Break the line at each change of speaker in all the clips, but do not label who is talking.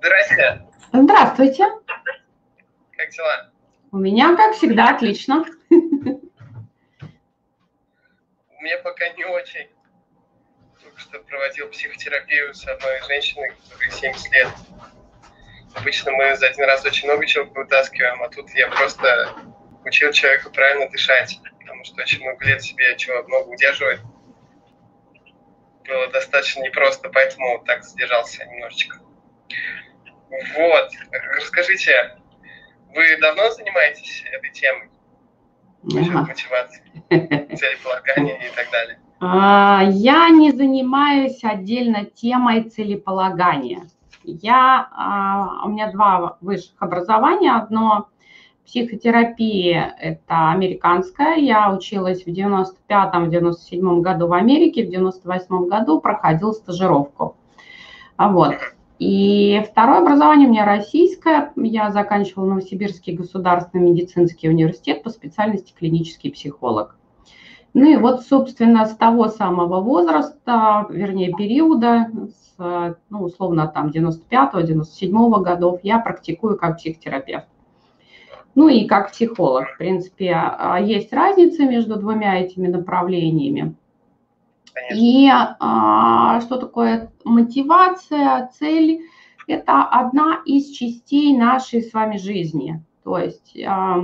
Здрасте.
Здравствуйте.
Как дела?
У меня, как всегда, отлично.
Мне пока не очень. Только что проводил психотерапию с одной женщиной, которой 70 лет. Обычно мы за один раз очень много чего вытаскиваем, а тут я просто учил человека правильно дышать, потому что очень много лет себе чего много удерживать было достаточно непросто, поэтому так задержался немножечко. Вот, расскажите, вы давно занимаетесь этой темой? Ага. Мотивации, целеполагания и так далее.
А, я не занимаюсь отдельно темой целеполагания. Я, а, у меня два высших образования. Одно психотерапия, это американская. Я училась в 95-97 году в Америке, в 98 году проходила стажировку. Вот. И второе образование у меня российское. Я заканчивала Новосибирский государственный медицинский университет по специальности клинический психолог. Ну и вот, собственно, с того самого возраста, вернее, периода, с, ну, условно, там, 95-97 годов, я практикую как психотерапевт. Ну и как психолог, в принципе, а, есть разница между двумя этими направлениями. И а, что такое мотивация, цель? Это одна из частей нашей с вами жизни. То есть а,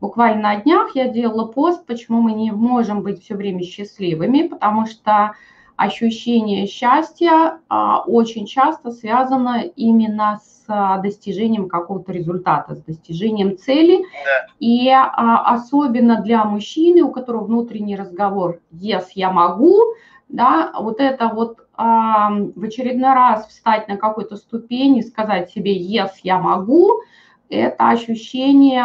буквально на днях я делала пост, почему мы не можем быть все время счастливыми, потому что ощущение счастья а, очень часто связано именно с а, достижением какого-то результата, с достижением цели. Да. И а, особенно для мужчины, у которого внутренний разговор «yes, я могу», да, вот это вот в очередной раз встать на какой-то ступень и сказать себе «yes, я могу», это ощущение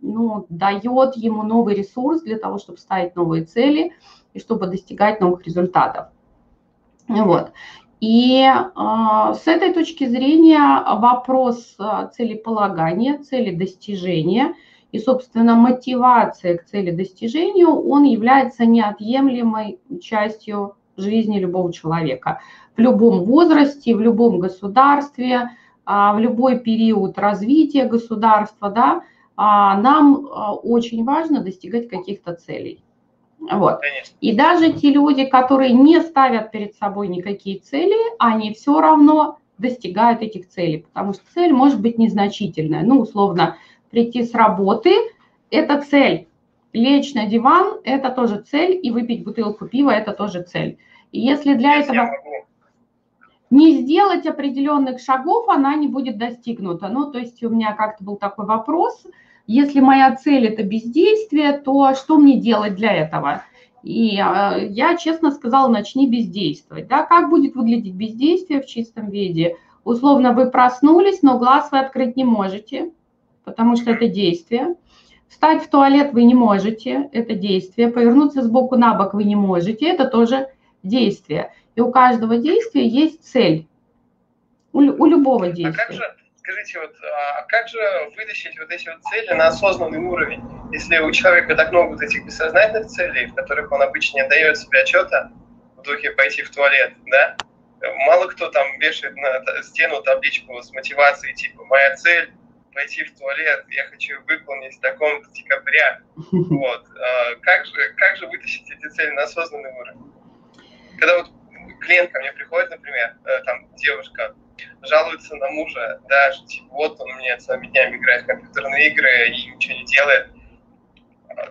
ну, дает ему новый ресурс для того, чтобы ставить новые цели и чтобы достигать новых результатов. Вот. И э, с этой точки зрения вопрос целеполагания, цели достижения и, собственно, мотивация к цели достижению, он является неотъемлемой частью жизни любого человека. В любом возрасте, в любом государстве, в любой период развития государства, да, нам очень важно достигать каких-то целей. Вот. И даже те люди, которые не ставят перед собой никакие цели, они все равно достигают этих целей, потому что цель может быть незначительная. Ну, условно, прийти с работы – это цель. Лечь на диван – это тоже цель, и выпить бутылку пива – это тоже цель. И если для этого не сделать определенных шагов, она не будет достигнута. Ну, то есть у меня как-то был такой вопрос – если моя цель – это бездействие, то что мне делать для этого? И э, я честно сказала, начни бездействовать. Да? Как будет выглядеть бездействие в чистом виде? Условно, вы проснулись, но глаз вы открыть не можете, потому что это действие. Встать в туалет вы не можете, это действие. Повернуться сбоку на бок вы не можете, это тоже действие. И у каждого действия есть цель. У, у любого действия. А как же,
скажите, вот, а как же вытащить вот эти вот цели на осознанный уровень, если у человека так много вот этих бессознательных целей, в которых он обычно не отдает себе отчета, в духе пойти в туалет, да? Мало кто там вешает на стену табличку с мотивацией, типа, моя цель пойти в туалет, я хочу выполнить в таком-то декабря. Вот. А как же, как же вытащить эти цели на осознанный уровень? Когда вот клиент ко мне приходит, например, э, там девушка, жалуется на мужа, да, типа, вот он у меня целыми днями играет в компьютерные игры и ничего не делает.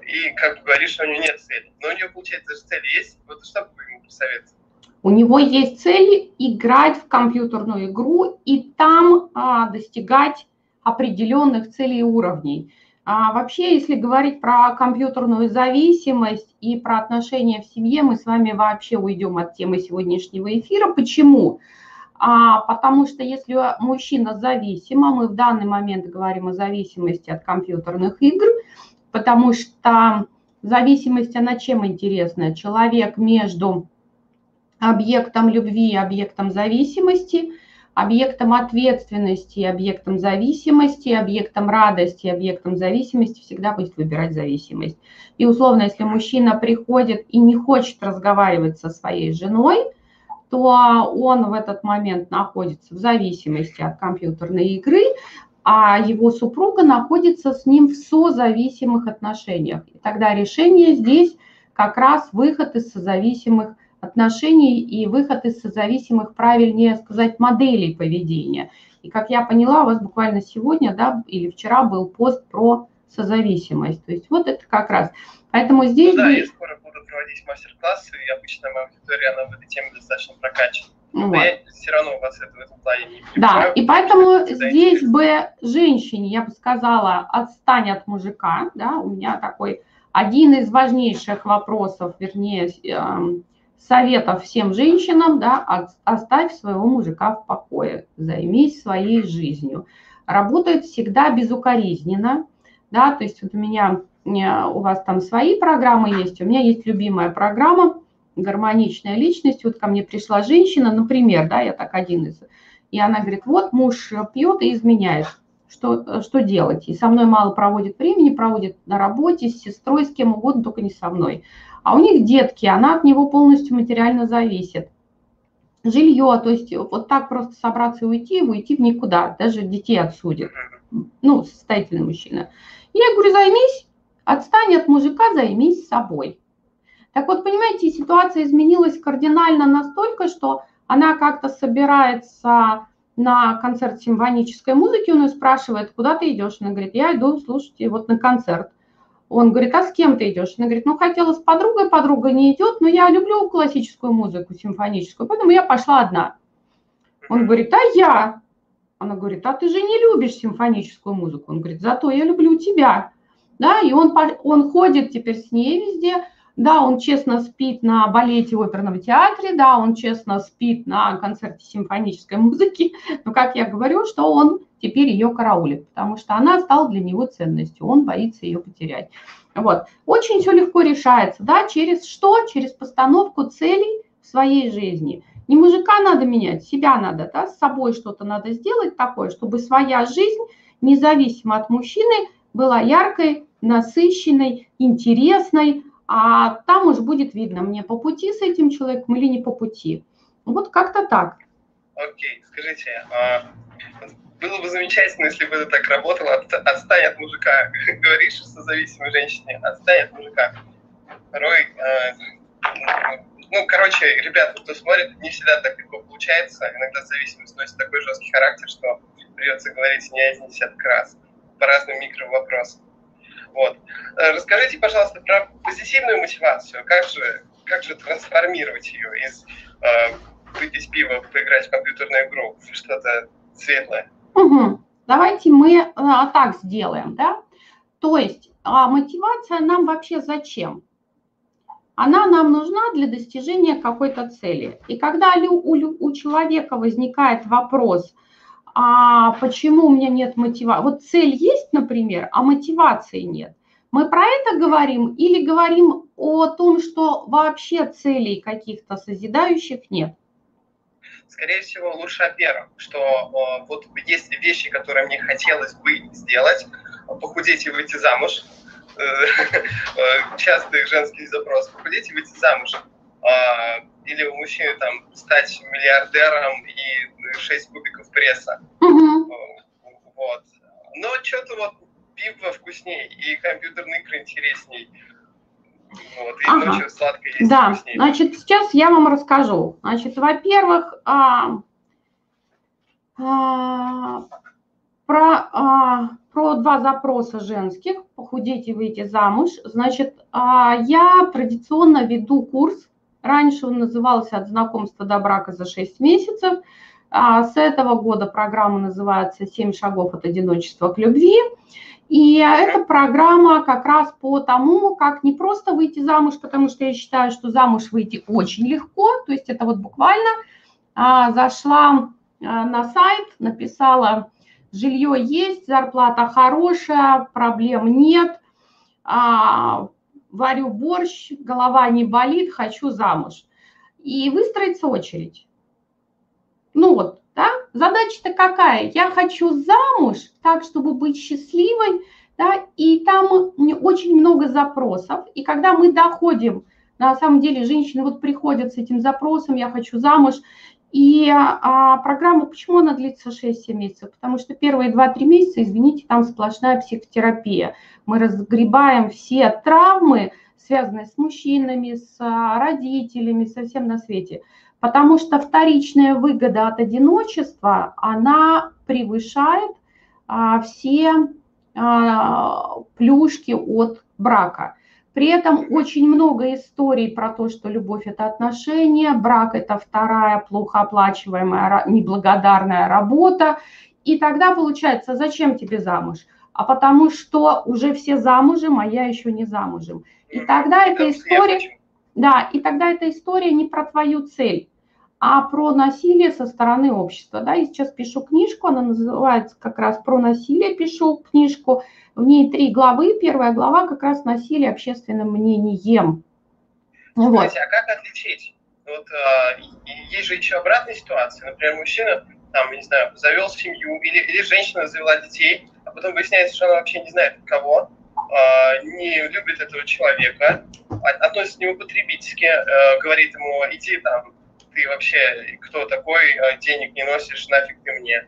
И как бы говоришь, что у него нет цели. Но у него, получается, даже цель есть. Вот что бы ему посоветовали?
У него есть цель играть в компьютерную игру и там а, достигать определенных целей и уровней. А вообще, если говорить про компьютерную зависимость и про отношения в семье, мы с вами вообще уйдем от темы сегодняшнего эфира. Почему? А, потому что если мужчина зависим, а мы в данный момент говорим о зависимости от компьютерных игр, потому что зависимость, она чем интересна? Человек между объектом любви и объектом зависимости, объектом ответственности объектом зависимости, объектом радости объектом зависимости всегда будет выбирать зависимость. И условно, если мужчина приходит и не хочет разговаривать со своей женой – то он в этот момент находится в зависимости от компьютерной игры, а его супруга находится с ним в созависимых отношениях. И тогда решение здесь как раз выход из созависимых отношений и выход из созависимых, правильнее сказать, моделей поведения. И как я поняла, у вас буквально сегодня да, или вчера был пост про созависимость. То есть вот это как раз. Поэтому здесь...
Да, я скоро буду проводить мастер-классы, и обычно моя аудитория, она в этой теме достаточно прокачана. Вот. я все равно у вас это в этом плане не
Да, и поэтому здесь бы женщине, я бы сказала, отстань от мужика, да, у меня такой один из важнейших вопросов, вернее, эм, советов всем женщинам, да, оставь своего мужика в покое, займись своей жизнью. Работает всегда безукоризненно, да, то есть вот у меня, у вас там свои программы есть, у меня есть любимая программа «Гармоничная личность». Вот ко мне пришла женщина, например, да, я так один из, и она говорит, вот муж пьет и изменяет, что, что делать? И со мной мало проводит времени, проводит на работе, с сестрой, с кем угодно, только не со мной. А у них детки, она от него полностью материально зависит. Жилье, то есть вот так просто собраться и уйти, уйти в никуда, даже детей отсудит. Ну, состоятельный мужчина. Я говорю, займись, отстань от мужика, займись собой. Так вот, понимаете, ситуация изменилась кардинально настолько, что она как-то собирается на концерт симфонической музыки, он ее спрашивает, куда ты идешь? Она говорит, я иду слушать вот на концерт. Он говорит, а с кем ты идешь? Она говорит, ну хотела с подругой, подруга не идет, но я люблю классическую музыку, симфоническую, поэтому я пошла одна. Он говорит, а я? Она говорит, а ты же не любишь симфоническую музыку. Он говорит, зато я люблю тебя. Да, и он, он ходит теперь с ней везде, да, он честно спит на балете оперном театре, да, он честно спит на концерте симфонической музыки, но, как я говорю, что он теперь ее караулит, потому что она стала для него ценностью, он боится ее потерять. Вот. Очень все легко решается, да, через что? Через постановку целей в своей жизни. Не мужика надо менять, себя надо, да, с собой что-то надо сделать такое, чтобы своя жизнь, независимо от мужчины, была яркой, насыщенной, интересной, а там уже будет видно, мне по пути с этим человеком или не по пути. Вот как-то так.
Окей, скажите, а было бы замечательно, если бы это так работало, отстань от мужика, говоришь созависимой женщине, отстань от мужика. Порой, э, ну, короче, ребята, кто смотрит, не всегда так легко получается, иногда зависимость носит такой жесткий характер, что придется говорить не один десяток раз по разным микровопросам. Вот. Э, расскажите, пожалуйста, про позитивную мотивацию. Как же, как же трансформировать ее из э, выпить пиво, поиграть в компьютерную игру что-то светлое?
Угу. Давайте мы а, так сделаем, да? То есть а мотивация нам вообще зачем? Она нам нужна для достижения какой-то цели. И когда у, у человека возникает вопрос – а почему у меня нет мотивации? Вот цель есть, например, а мотивации нет. Мы про это говорим или говорим о том, что вообще целей каких-то созидающих нет?
Скорее всего, лучше о первом, что э, вот есть вещи, которые мне хотелось бы сделать, похудеть и выйти замуж, э, э, частый женский запрос, похудеть и выйти замуж, а, или у мужчины там стать миллиардером и 6 кубиков пресса. Угу. Вот. Но что-то вот пиво вкуснее и компьютерные игры интересней. Вот, и ага. ночью есть
Да, вкуснее. значит, сейчас я вам расскажу. Значит, во-первых, а, а, про, а, про два запроса женских, похудеть и выйти замуж. Значит, а, я традиционно веду курс Раньше он назывался «От знакомства до брака за 6 месяцев». А с этого года программа называется «Семь шагов от одиночества к любви». И эта программа как раз по тому, как не просто выйти замуж, потому что я считаю, что замуж выйти очень легко, то есть это вот буквально а, зашла а, на сайт, написала, жилье есть, зарплата хорошая, проблем нет, а, варю борщ, голова не болит, хочу замуж. И выстроится очередь. Ну вот, да, задача-то какая? Я хочу замуж так, чтобы быть счастливой, да, и там очень много запросов. И когда мы доходим На самом деле женщины вот приходят с этим запросом «я хочу замуж», и а, программа, почему она длится 6-7 месяцев? Потому что первые 2-3 месяца, извините, там сплошная психотерапия. Мы разгребаем все травмы, связанные с мужчинами, с а, родителями, со всем на свете. Потому что вторичная выгода от одиночества, она превышает а, все а, плюшки от брака. При этом очень много историй про то, что любовь – это отношения, брак – это вторая плохо оплачиваемая, неблагодарная работа. И тогда получается, зачем тебе замуж? А потому что уже все замужем, а я еще не замужем. И тогда эта история, да, и тогда эта история не про твою цель, а про насилие со стороны общества. Да, я сейчас пишу книжку, она называется как раз про насилие, пишу книжку – в ней три главы. Первая глава как раз насилие общественным мнением.
Вот. А как отличить? Вот а, есть же еще обратная ситуация. Например, мужчина, там, не знаю, завел семью, или, или женщина завела детей, а потом выясняется, что она вообще не знает кого, а, не любит этого человека, а, относится к нему потребительски, а, говорит ему, иди там, ты вообще кто такой, а, денег не носишь, нафиг ты мне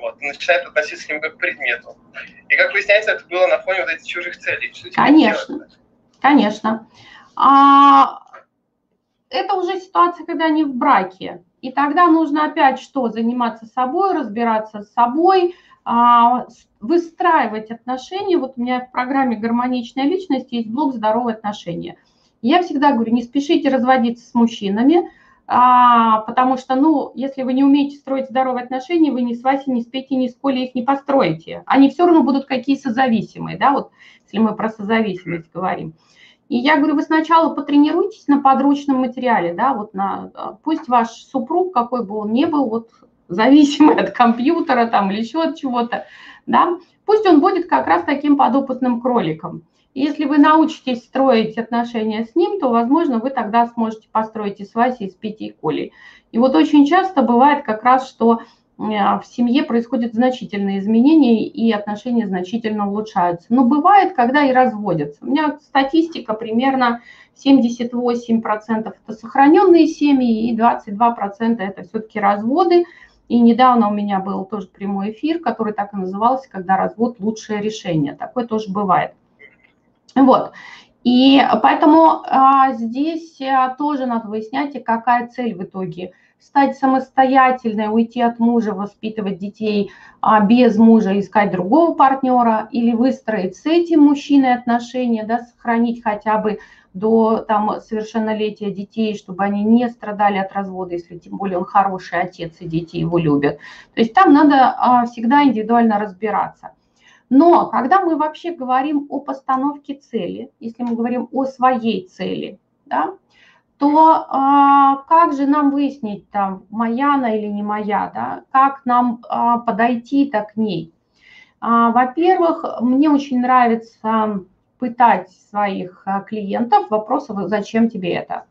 вот, начинает относиться к нему как к предмету. И как выясняется, это было на фоне вот этих чужих целей.
Что конечно, конечно. А, это уже ситуация, когда они в браке. И тогда нужно опять что? Заниматься собой, разбираться с собой, а, выстраивать отношения. Вот у меня в программе «Гармоничная личность» есть блок «Здоровые отношения». Я всегда говорю, не спешите разводиться с мужчинами, а, потому что, ну, если вы не умеете строить здоровые отношения, вы ни с Васей, ни с Петей, ни с Колей их не построите. Они все равно будут какие созависимые, да, вот если мы про созависимость говорим. И я говорю, вы сначала потренируйтесь на подручном материале, да, вот на, а, пусть ваш супруг, какой бы он ни был, вот зависимый от компьютера там или еще от чего-то, да, пусть он будет как раз таким подопытным кроликом. Если вы научитесь строить отношения с ним, то, возможно, вы тогда сможете построить и с Васей, и с Петей, и Колей. И вот очень часто бывает как раз, что э, в семье происходят значительные изменения и отношения значительно улучшаются. Но бывает, когда и разводятся. У меня статистика примерно 78% это сохраненные семьи и 22% это все-таки разводы. И недавно у меня был тоже прямой эфир, который так и назывался, когда развод – лучшее решение. Такое тоже бывает. Вот. И поэтому а, здесь а, тоже надо выяснять, какая цель в итоге. Стать самостоятельной, уйти от мужа, воспитывать детей а, без мужа, искать другого партнера, или выстроить с этим мужчиной отношения, да, сохранить хотя бы до там, совершеннолетия детей, чтобы они не страдали от развода, если тем более он хороший отец и дети его любят. То есть там надо а, всегда индивидуально разбираться. Но когда мы вообще говорим о постановке цели, если мы говорим о своей цели, да, то а, как же нам выяснить, там, моя она или не моя, да, как нам а, подойти-то к ней? А, во-первых, мне очень нравится пытать своих а, клиентов вопросом, зачем тебе это?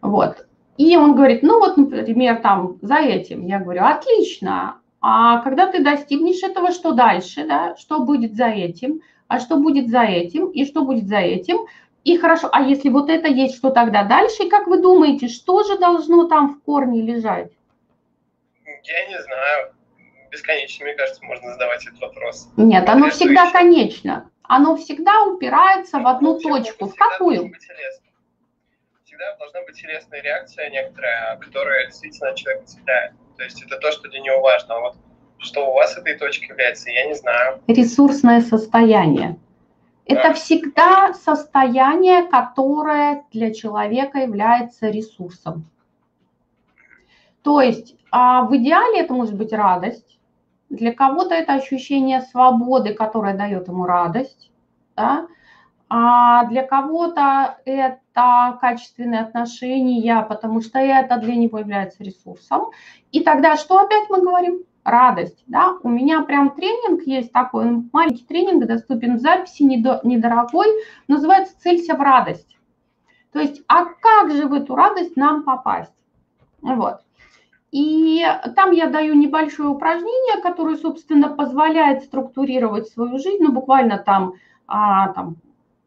Вот. И он говорит, ну вот, например, там, за этим. Я говорю, отлично, а когда ты достигнешь этого, что дальше, да, что будет за этим, а что будет за этим, и что будет за этим, и хорошо, а если вот это есть, что тогда дальше, и как вы думаете, что же должно там в корне лежать?
Я не знаю. Бесконечно, мне кажется, можно задавать этот вопрос.
Нет, оно всегда конечно. Оно всегда упирается в одну ну, точку. В какую?
Всегда должна быть телесная реакция некоторая, которая действительно человека цепляет. То есть это то, что для него важно. А вот что у вас этой точкой является, я не знаю.
Ресурсное состояние. Это да. всегда состояние, которое для человека является ресурсом. То есть а в идеале это может быть радость, для кого-то это ощущение свободы, которое дает ему радость, да? А для кого-то это качественные отношения, потому что это для него является ресурсом. И тогда что опять мы говорим? Радость. Да? У меня прям тренинг есть такой, маленький тренинг, доступен в записи, недорогой, называется «Целься в радость». То есть, а как же в эту радость нам попасть? Вот. И там я даю небольшое упражнение, которое, собственно, позволяет структурировать свою жизнь, ну, буквально там, а, там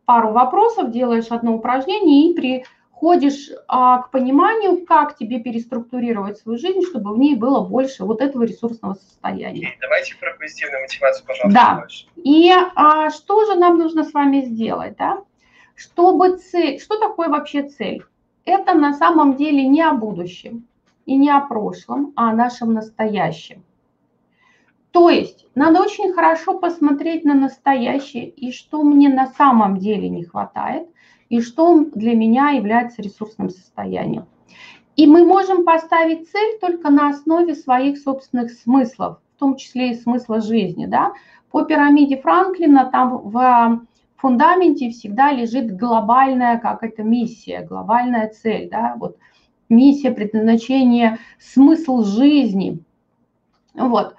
пару вопросов, делаешь одно упражнение и приходишь а, к пониманию, как тебе переструктурировать свою жизнь, чтобы в ней было больше вот этого ресурсного состояния.
Давайте про позитивную мотивацию, пожалуйста,
Да.
больше.
И а, что же нам нужно с вами сделать, да? Чтобы цель, что такое вообще цель? Это на самом деле не о будущем и не о прошлом, а о нашем настоящем. То есть надо очень хорошо посмотреть на настоящее и что мне на самом деле не хватает, и что для меня является ресурсным состоянием. И мы можем поставить цель только на основе своих собственных смыслов, в том числе и смысла жизни. Да? По пирамиде Франклина там в фундаменте всегда лежит глобальная как это миссия, глобальная цель. Да? Вот миссия, предназначение, смысл жизни. Вот.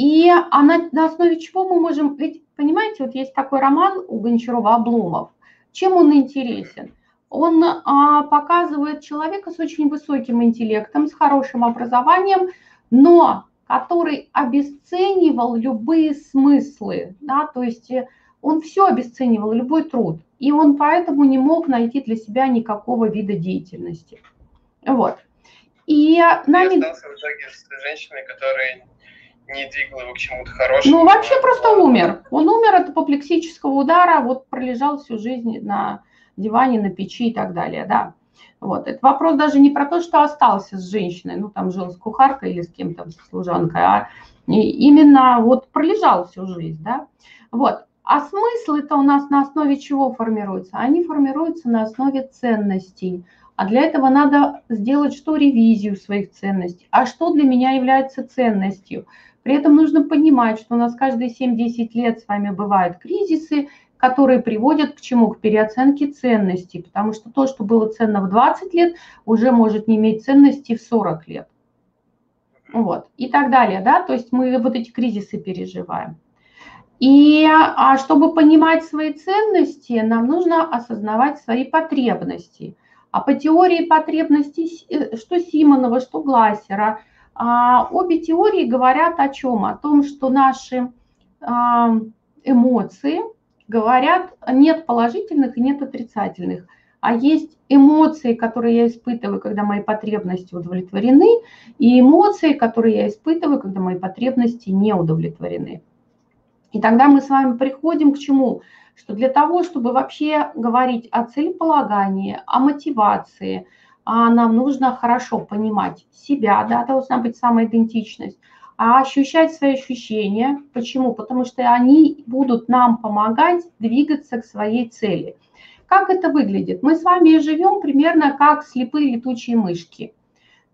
И она, на основе чего мы можем... Ведь, понимаете, вот есть такой роман у Гончарова «Обломов». Чем он интересен? Он а, показывает человека с очень высоким интеллектом, с хорошим образованием, но который обесценивал любые смыслы, да, то есть э, он все обесценивал, любой труд, и он поэтому не мог найти для себя никакого вида деятельности. Вот. И нами...
Я остался в итоге с женщиной, которая не двигала его к чему-то хорошему.
Ну, вообще просто умер. Он умер от апоплексического удара, вот пролежал всю жизнь на диване, на печи и так далее, да. Вот. Это вопрос даже не про то, что остался с женщиной, ну, там жил с кухаркой или с кем-то, с служанкой, а именно вот пролежал всю жизнь, да. Вот. А смыслы-то у нас на основе чего формируются? Они формируются на основе ценностей. А для этого надо сделать что? Ревизию своих ценностей. А что для меня является ценностью? При этом нужно понимать, что у нас каждые 7-10 лет с вами бывают кризисы, которые приводят к чему? К переоценке ценностей, потому что то, что было ценно в 20 лет, уже может не иметь ценности в 40 лет. Вот, и так далее, да, то есть мы вот эти кризисы переживаем. И а чтобы понимать свои ценности, нам нужно осознавать свои потребности. А по теории потребностей, э, что Симонова, что Глассера, обе теории говорят о чем? О том, что наши а, эмоции говорят, нет положительных и нет отрицательных, а есть эмоции, которые я испытываю, когда мои потребности удовлетворены, и эмоции, которые я испытываю, когда мои потребности не удовлетворены. И тогда мы с вами приходим к чему? Что для того, чтобы вообще говорить о целеполагании, о мотивации – а нам нужно хорошо понимать себя, да, должна быть самоидентичность, а ощущать свои ощущения. Почему? Потому что они будут нам помогать двигаться к своей цели. Как это выглядит? Мы с вами живем примерно как слепые летучие мышки.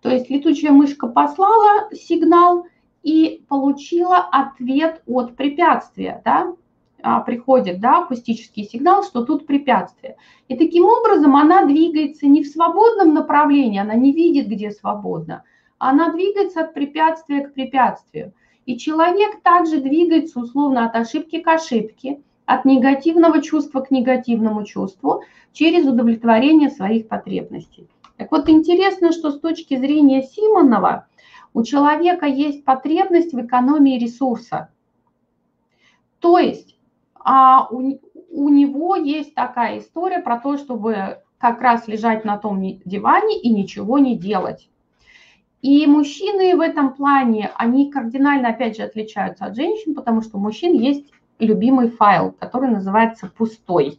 То есть летучая мышка послала сигнал и получила ответ от препятствия, да? А, приходит да, акустический сигнал, что тут препятствие. И таким образом она двигается не в свободном направлении, она не видит, где свободно, она двигается от препятствия к препятствию. И человек также двигается условно от ошибки к ошибке, от негативного чувства к негативному чувству через удовлетворение своих потребностей. Так вот, интересно, что с точки зрения Симонова у человека есть потребность в экономии ресурса. То есть а у, у него есть такая история про то, чтобы как раз лежать на том диване и ничего не делать. И мужчины в этом плане, они кардинально, опять же, отличаются от женщин, потому что у мужчин есть любимый файл, который называется пустой.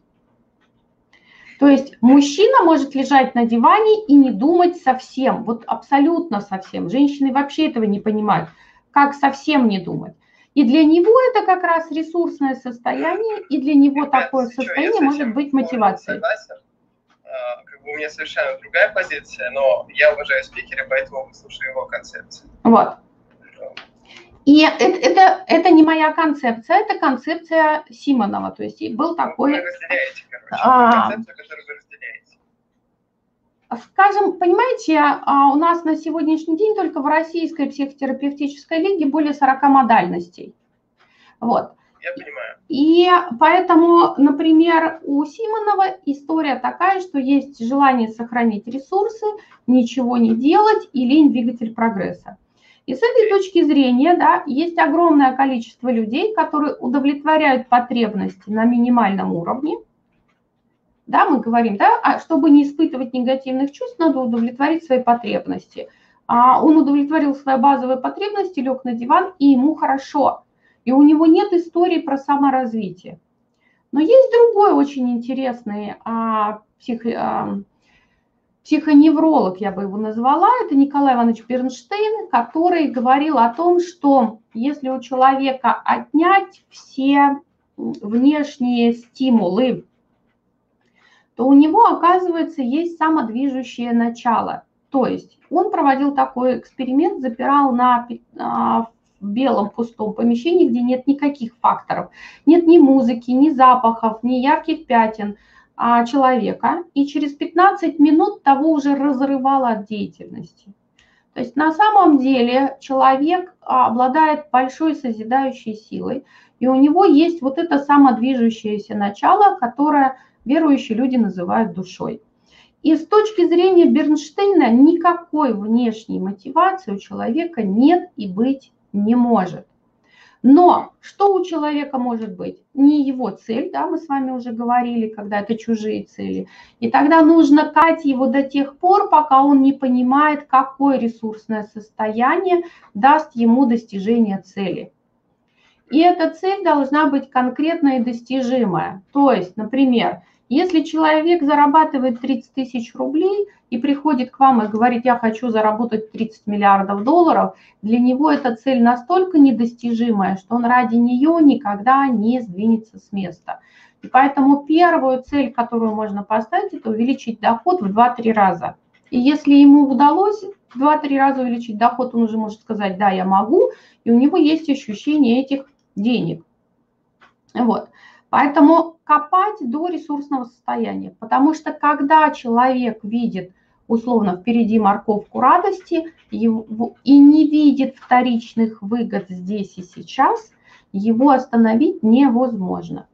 То есть мужчина может лежать на диване и не думать совсем, вот абсолютно совсем. Женщины вообще этого не понимают, как совсем не думать. И для него это как раз ресурсное состояние, и для него Ребята, такое состояние может быть мотивацией.
А, как бы у меня совершенно другая позиция, но я уважаю спикера, поэтому слушаю его концепцию.
Вот. И это, это, это не моя концепция, это концепция Симонова. То есть был такой... Вы разделяете, короче, а, концепцию, которую вы Скажем, понимаете, а, у нас на сегодняшний день только в Российской психотерапевтической лиге более 40 модальностей. Вот.
Я понимаю.
И поэтому, например, у Симонова история такая, что есть желание сохранить ресурсы, ничего не делать и лень двигатель прогресса. И с этой точки зрения, да, есть огромное количество людей, которые удовлетворяют потребности на минимальном уровне, да, мы говорим, да, а чтобы не испытывать негативных чувств, надо удовлетворить свои потребности. А он удовлетворил свои базовые потребности, лег на диван, и ему хорошо. И у него нет истории про саморазвитие. Но есть другой очень интересный а, псих, а, психоневролог, я бы его назвала, это Николай Иванович Бернштейн, который говорил о том, что если у человека отнять все внешние стимулы, то у него, оказывается, есть самодвижущее начало. То есть он проводил такой эксперимент, запирал на а, в белом пустом помещении, где нет никаких факторов. Нет ни музыки, ни запахов, ни ярких пятен а, человека. И через 15 минут того уже разрывало от деятельности. То есть на самом деле человек обладает большой созидающей силой, и у него есть вот это самодвижущееся начало, которое верующие люди называют душой. И с точки зрения Бернштейна никакой внешней мотивации у человека нет и быть не может. Но что у человека может быть? Не его цель, да, мы с вами уже говорили, когда это чужие цели. И тогда нужно кать его до тех пор, пока он не понимает, какое ресурсное состояние даст ему достижение цели. И эта цель должна быть конкретная и достижимая. То есть, например, если человек зарабатывает 30 тысяч рублей и приходит к вам и говорит, я хочу заработать 30 миллиардов долларов, для него эта цель настолько недостижимая, что он ради нее никогда не сдвинется с места. И поэтому первую цель, которую можно поставить, это увеличить доход в 2-3 раза. И если ему удалось в 2-3 раза увеличить доход, он уже может сказать, да, я могу, и у него есть ощущение этих денег. Вот. Поэтому копать до ресурсного состояния, потому что когда человек видит условно впереди морковку радости и не видит вторичных выгод здесь и сейчас, его остановить невозможно.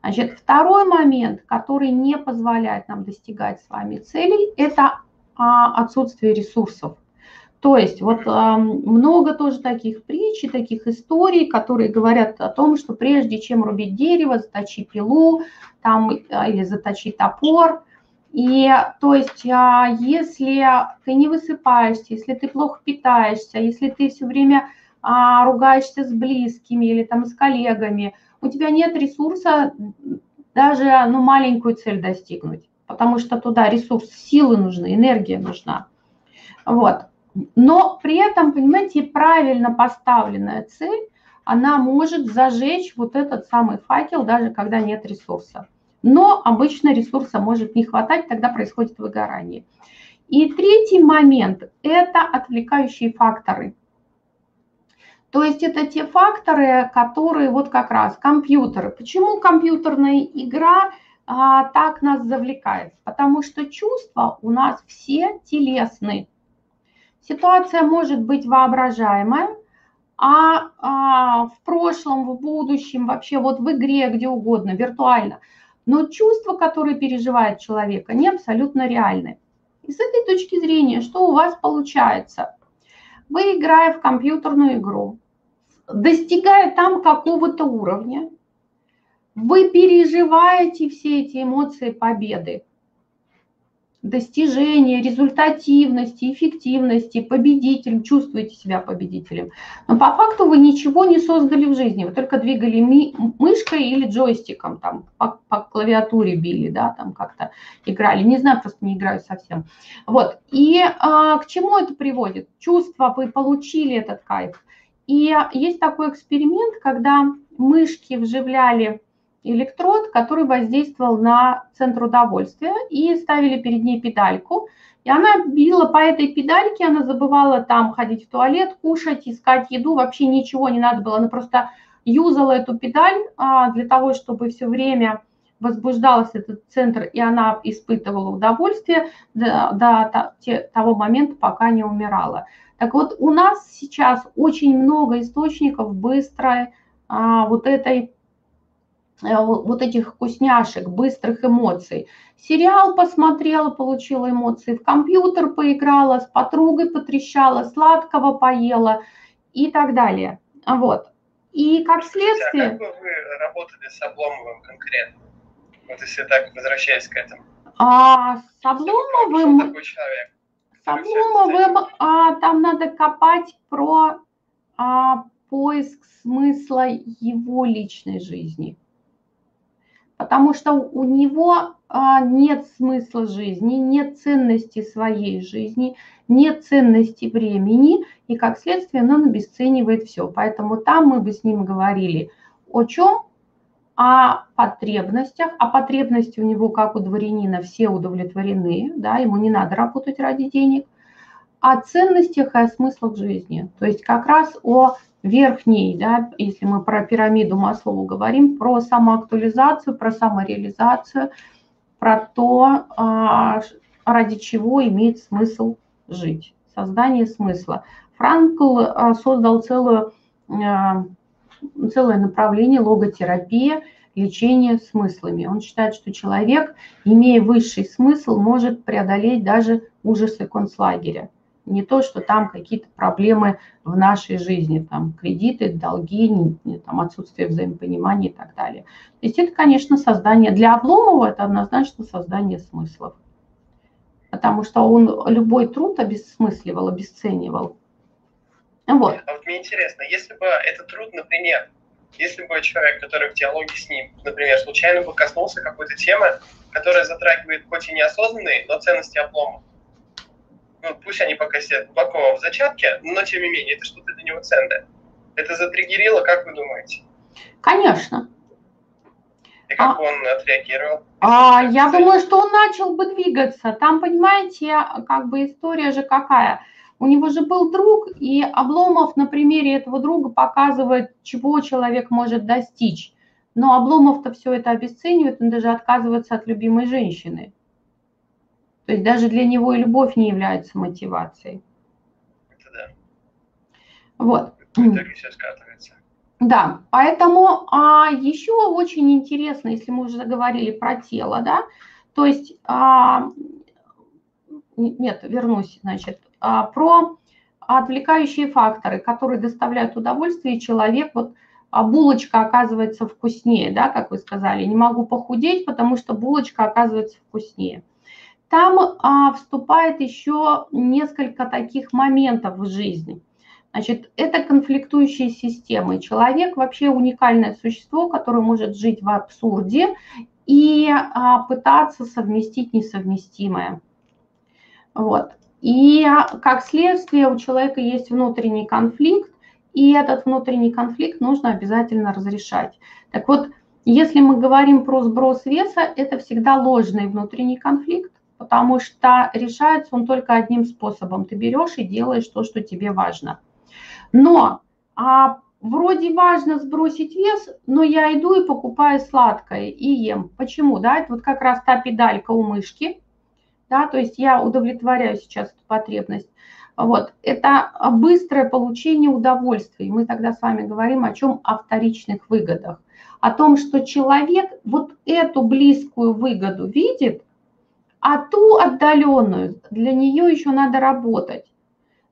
Значит, второй момент, который не позволяет нам достигать с вами целей, это а, отсутствие ресурсов. То есть вот много тоже таких притч таких историй, которые говорят о том, что прежде чем рубить дерево, заточи пилу там, а, или заточи топор. И то есть а, если ты не высыпаешься, если ты плохо питаешься, если ты все время а, ругаешься с близкими или там с коллегами, у тебя нет ресурса даже ну, маленькую цель достигнуть, потому что туда ресурс силы нужны, энергия нужна. Вот. Но при этом, понимаете, правильно поставленная цель, она может зажечь вот этот самый факел, даже когда нет ресурса. Но обычно ресурса может не хватать, тогда происходит выгорание. И третий момент – это отвлекающие факторы. То есть это те факторы, которые вот как раз компьютеры. Почему компьютерная игра а, так нас завлекает? Потому что чувства у нас все телесные. Ситуация может быть воображаемая, а, а в прошлом, в будущем, вообще вот в игре, где угодно, виртуально. Но чувства, которые переживает человек, они абсолютно реальны. И с этой точки зрения, что у вас получается? Вы, играя в компьютерную игру, достигая там какого-то уровня, вы переживаете все эти эмоции победы достижения, результативности, эффективности, победителем, чувствуете себя победителем. Но по факту вы ничего не создали в жизни, вы только двигали ми мышкой или джойстиком, там по, по клавиатуре били, да, там как-то играли. Не знаю, просто не играю совсем. Вот, и а, к чему это приводит? Чувство, вы получили этот кайф. И есть такой эксперимент, когда мышки вживляли электрод, который воздействовал на центр удовольствия, и ставили перед ней педальку. И она била по этой педальке, она забывала там ходить в туалет, кушать, искать еду, вообще ничего не надо было. Она просто юзала эту педаль а, для того, чтобы все время возбуждался этот центр, и она испытывала удовольствие до, до того момента, пока не умирала. Так вот, у нас сейчас очень много источников быстрой а, вот этой вот этих вкусняшек, быстрых эмоций. Сериал посмотрела, получила эмоции, в компьютер поиграла, с подругой потрещала, сладкого поела и так далее. Вот. И как следствие...
А как бы вы работали с Обломовым конкретно? Вот если так, возвращаясь к этому.
А, с Обломовым... С Обломовым а, там надо копать про а, поиск смысла его личной жизни. Потому что у него а, нет смысла жизни, нет ценности своей жизни, нет ценности времени, и как следствие он обесценивает все. Поэтому там мы бы с ним говорили о чем? О потребностях. А потребности у него, как у дворянина, все удовлетворены, да, ему не надо работать ради денег. О ценностях и о смыслах жизни. То есть как раз о верхней, да, если мы про пирамиду Маслову говорим, про самоактуализацию, про самореализацию, про то, а, ради чего имеет смысл жить, создание смысла. Франкл а, создал целую, а, целое направление логотерапия, лечение смыслами. Он считает, что человек, имея высший смысл, может преодолеть даже ужасы концлагеря. Не то, что там какие-то проблемы в нашей жизни, там кредиты, долги, там отсутствие взаимопонимания и так далее. То есть это, конечно, создание, для Обломова это однозначно создание смыслов. Потому что он любой труд обесмысливал, обесценивал.
Вот. А вот мне интересно, если бы этот труд, например, если бы человек, который в диалоге с ним, например, случайно бы коснулся какой-то темы, которая затрагивает хоть и неосознанные, но ценности обломов, ну, пусть они пока сидят глубоко в зачатке, но тем не менее, это что-то для него ценное. Это затриггерило, как вы думаете?
Конечно.
И как а, он отреагировал?
А, я думаю, что он начал бы двигаться. Там, понимаете, как бы история же какая. У него же был друг, и Обломов на примере этого друга показывает, чего человек может достичь. Но Обломов-то все это обесценивает, он даже отказывается от любимой женщины. То есть даже для него и любовь не является мотивацией. Это да. Вот. В все скатывается. Да, поэтому а, еще очень интересно, если мы уже заговорили про тело, да, то есть, а, нет, вернусь, значит, а, про отвлекающие факторы, которые доставляют удовольствие, и человек, вот а булочка оказывается вкуснее, да, как вы сказали, не могу похудеть, потому что булочка оказывается вкуснее. Там а, вступает еще несколько таких моментов в жизни. Значит, это конфликтующие системы. Человек вообще уникальное существо, которое может жить в абсурде и а, пытаться совместить несовместимое. Вот. И как следствие у человека есть внутренний конфликт, и этот внутренний конфликт нужно обязательно разрешать. Так вот, если мы говорим про сброс веса, это всегда ложный внутренний конфликт, потому что решается он только одним способом. Ты берешь и делаешь то, что тебе важно. Но а, вроде важно сбросить вес, но я иду и покупаю сладкое и ем. Почему? Да, это вот как раз та педалька у мышки, да, то есть я удовлетворяю сейчас эту потребность. Вот, это быстрое получение удовольствия. И мы тогда с вами говорим о чем? О вторичных выгодах. О том, что человек вот эту близкую выгоду видит, а ту отдаленную, для нее еще надо работать,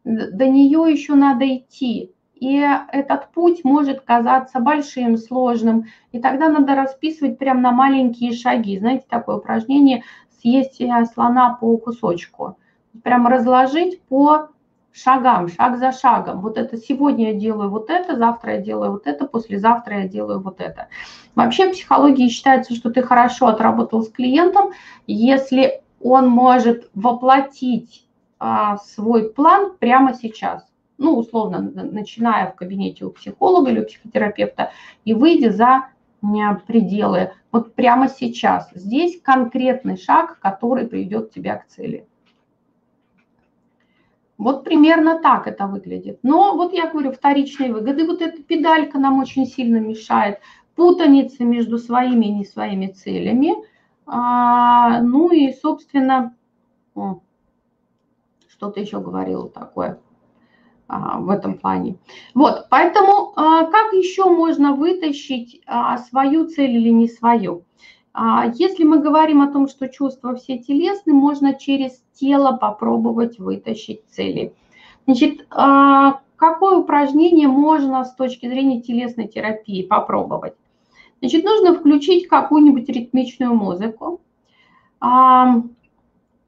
до нее еще надо идти. И этот путь может казаться большим, сложным. И тогда надо расписывать прям на маленькие шаги. Знаете, такое упражнение съесть слона по кусочку. Прям разложить по шагам, шаг за шагом. Вот это сегодня я делаю вот это, завтра я делаю вот это, послезавтра я делаю вот это. Вообще в психологии считается, что ты хорошо отработал с клиентом, если он может воплотить а, свой план прямо сейчас. Ну, условно, начиная в кабинете у психолога или у психотерапевта и выйдя за пределы. Вот прямо сейчас. Здесь конкретный шаг, который приведет тебя к цели. Вот примерно так это выглядит. Но вот я говорю, вторичные выгоды, вот эта педалька нам очень сильно мешает. Путаница между своими и не своими целями. А, ну и, собственно, что-то еще говорила такое а, в этом плане. Вот, поэтому а, как еще можно вытащить а, свою цель или не свою? А, если мы говорим о том, что чувства все телесны, можно через тело попробовать вытащить цели. Значит, а, какое упражнение можно с точки зрения телесной терапии попробовать? Значит, нужно включить какую-нибудь ритмичную музыку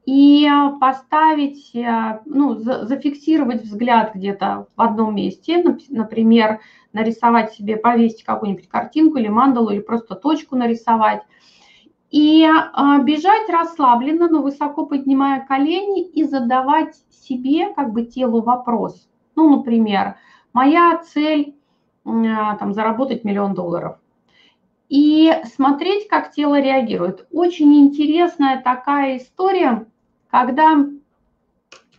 и поставить, э, ну, зафиксировать взгляд где-то в одном месте, например, нарисовать себе, повесить какую-нибудь картинку или мандалу, или просто точку нарисовать, и а, бежать расслабленно, но высоко поднимая колени и задавать себе, как бы телу вопрос. Ну, например, моя цель а, там, заработать миллион долларов. И смотреть, как тело реагирует. Очень интересная такая история, когда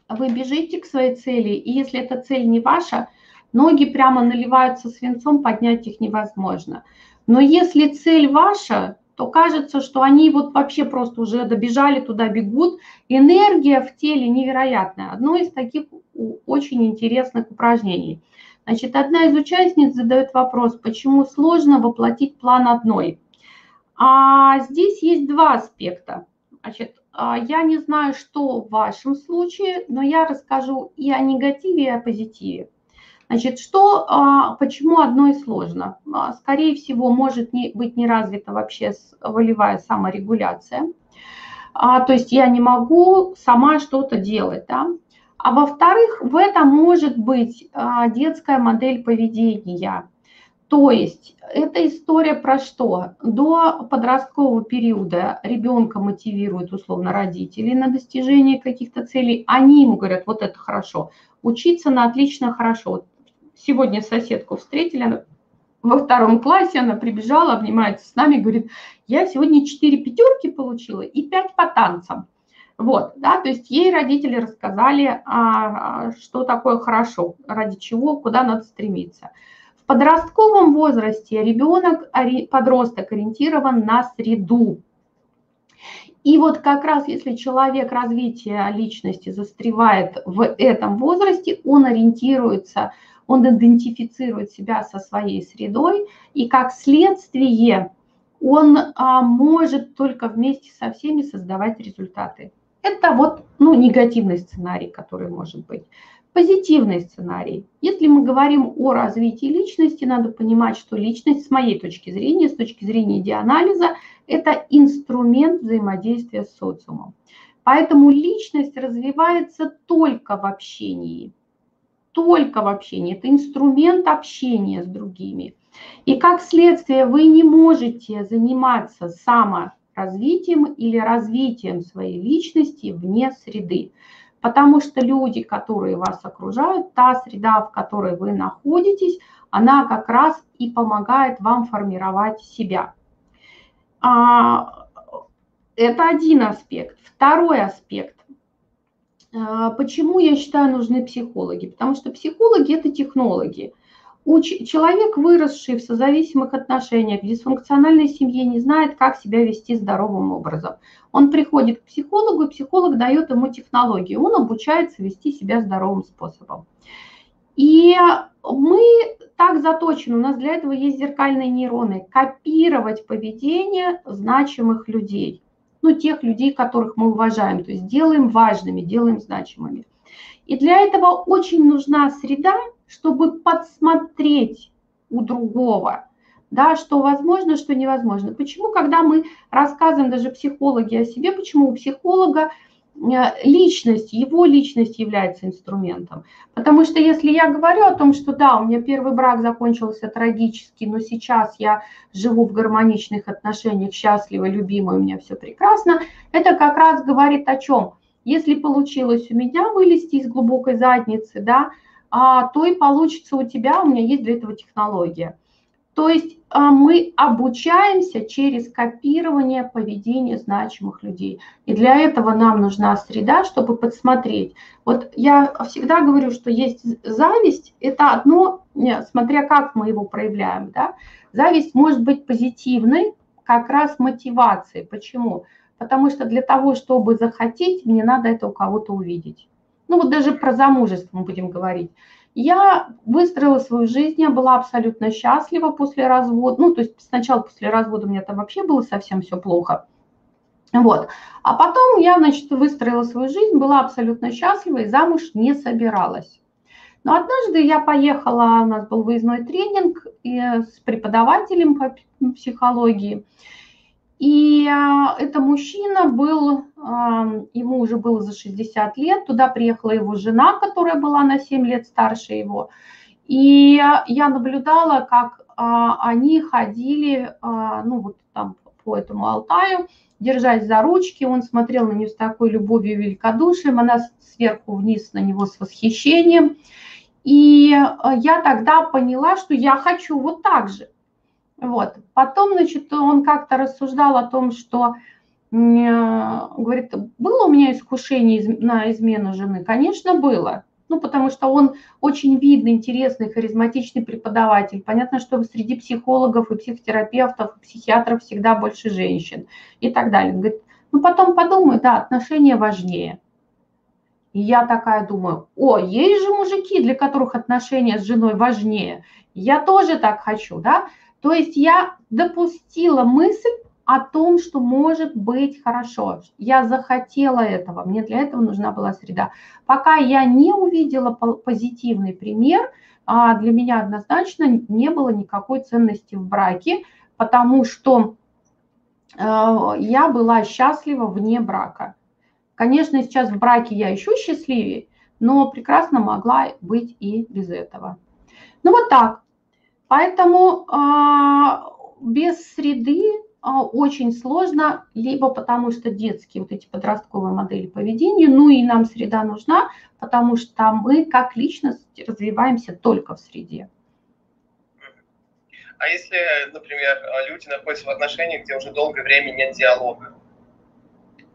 вы бежите к своей цели, и если эта цель не ваша, ноги прямо наливаются свинцом, поднять их невозможно. Но если цель ваша, то кажется, что они вот вообще просто уже добежали туда, бегут. Энергия в теле невероятная. Одно из таких очень интересных упражнений. Значит, одна из участниц задает вопрос, почему сложно воплотить план одной. А здесь есть два аспекта. Значит, я не знаю, что в вашем случае, но я расскажу и о негативе, и о позитиве. Значит, что, а, почему одно и сложно? А, скорее всего, может не, быть не развита вообще волевая саморегуляция. А, то есть я не могу сама что-то делать. Да? А во-вторых, в этом может быть детская модель поведения. То есть эта история про что? До подросткового периода ребенка мотивируют условно родители на достижение каких-то целей. Они ему говорят, вот это хорошо. Учиться на отлично хорошо сегодня соседку встретили, она во втором классе, она прибежала, обнимается с нами, говорит, я сегодня 4 пятерки получила и 5 по танцам. Вот, да, то есть ей родители рассказали, а, что такое хорошо, ради чего, куда надо стремиться. Подростковом возрасте ребенок, подросток ориентирован на среду. И вот как раз если человек развития личности застревает в этом возрасте, он ориентируется он идентифицирует себя со своей средой, и как следствие он а, может только вместе со всеми создавать результаты. Это вот ну, негативный сценарий, который может быть. Позитивный сценарий. Если мы говорим о развитии личности, надо понимать, что личность с моей точки зрения, с точки зрения дианализа, это инструмент взаимодействия с социумом. Поэтому личность развивается только в общении – только в общении, это инструмент общения с другими. И как следствие вы не можете заниматься саморазвитием или развитием своей личности вне среды. Потому что люди, которые вас окружают, та среда, в которой вы находитесь, она как раз и помогает вам формировать себя. А, это один аспект. Второй аспект. А, почему я считаю нужны психологи? Потому что психологи – это технологи. Человек, выросший в созависимых отношениях, в дисфункциональной семье, не знает, как себя вести здоровым образом. Он приходит к психологу, и психолог дает ему технологии. Он обучается вести себя здоровым способом. И мы так заточены, у нас для этого есть зеркальные нейроны, копировать поведение значимых людей ну, тех людей, которых мы уважаем, то есть делаем важными, делаем значимыми. И для этого очень нужна среда, чтобы подсмотреть у другого, да, что возможно, что невозможно. Почему, когда мы рассказываем даже психологи о себе, почему у психолога Э, личность, его личность является инструментом. Потому что если я говорю о том, что да, у меня первый брак закончился трагически, но сейчас я живу в гармоничных отношениях, счастлива, любимая, у меня все прекрасно, это как раз говорит о чем? Если получилось у меня вылезти из глубокой задницы, да, а, то и получится у тебя, у меня есть для этого технология. То есть а, мы обучаемся через копирование поведения значимых людей. И для этого нам нужна среда, чтобы подсмотреть. Вот я всегда говорю, что есть зависть, это одно, смотря как мы его проявляем. Да? Зависть может быть позитивной, как раз мотивацией. Почему? Потому что для того, чтобы захотеть, мне надо это у кого-то увидеть. Ну вот даже про замужество мы будем говорить. Я выстроила свою жизнь, я была абсолютно счастлива после развода. Ну, то есть сначала после развода у меня там вообще было совсем все плохо. Вот. А потом я, значит, выстроила свою жизнь, была абсолютно счастлива и замуж не собиралась. Но однажды я поехала, у нас был выездной тренинг с преподавателем по психологии, и а, это мужчина был, ему уже было за 60 лет, туда приехала его жена, которая была на 7 лет старше его. И я наблюдала, как а, они ходили, а, ну вот там по этому Алтаю, держась за ручки, он смотрел на нее с такой любовью и великодушием, она сверху вниз на него с восхищением. И я тогда поняла, что я хочу вот так же. Вот. Потом, значит, он как-то рассуждал о том, что говорит, было у меня искушение на измену жены? Конечно, было. Ну, потому что он очень видный, интересный, харизматичный преподаватель. Понятно, что среди психологов и психотерапевтов, и психиатров всегда больше женщин и так далее. Говорит, ну, потом подумай, да, отношения важнее. И я такая думаю, о, есть же мужики, для которых отношения с женой важнее. Я тоже так хочу, да? То есть я допустила мысль о том, что может быть хорошо. Я захотела этого, мне для этого нужна была среда. Пока я не увидела позитивный пример, а, для меня однозначно не было никакой ценности в браке, потому что а, я была счастлива вне брака. Конечно, сейчас в браке я еще счастливее, но прекрасно могла быть и без этого. Ну вот так. Поэтому а, без среды а, очень сложно, либо потому что детские вот эти подростковые модели поведения, ну и нам среда нужна, потому что мы как личность развиваемся только в среде.
А если, например, люди находятся в отношениях, где уже долгое время нет диалога?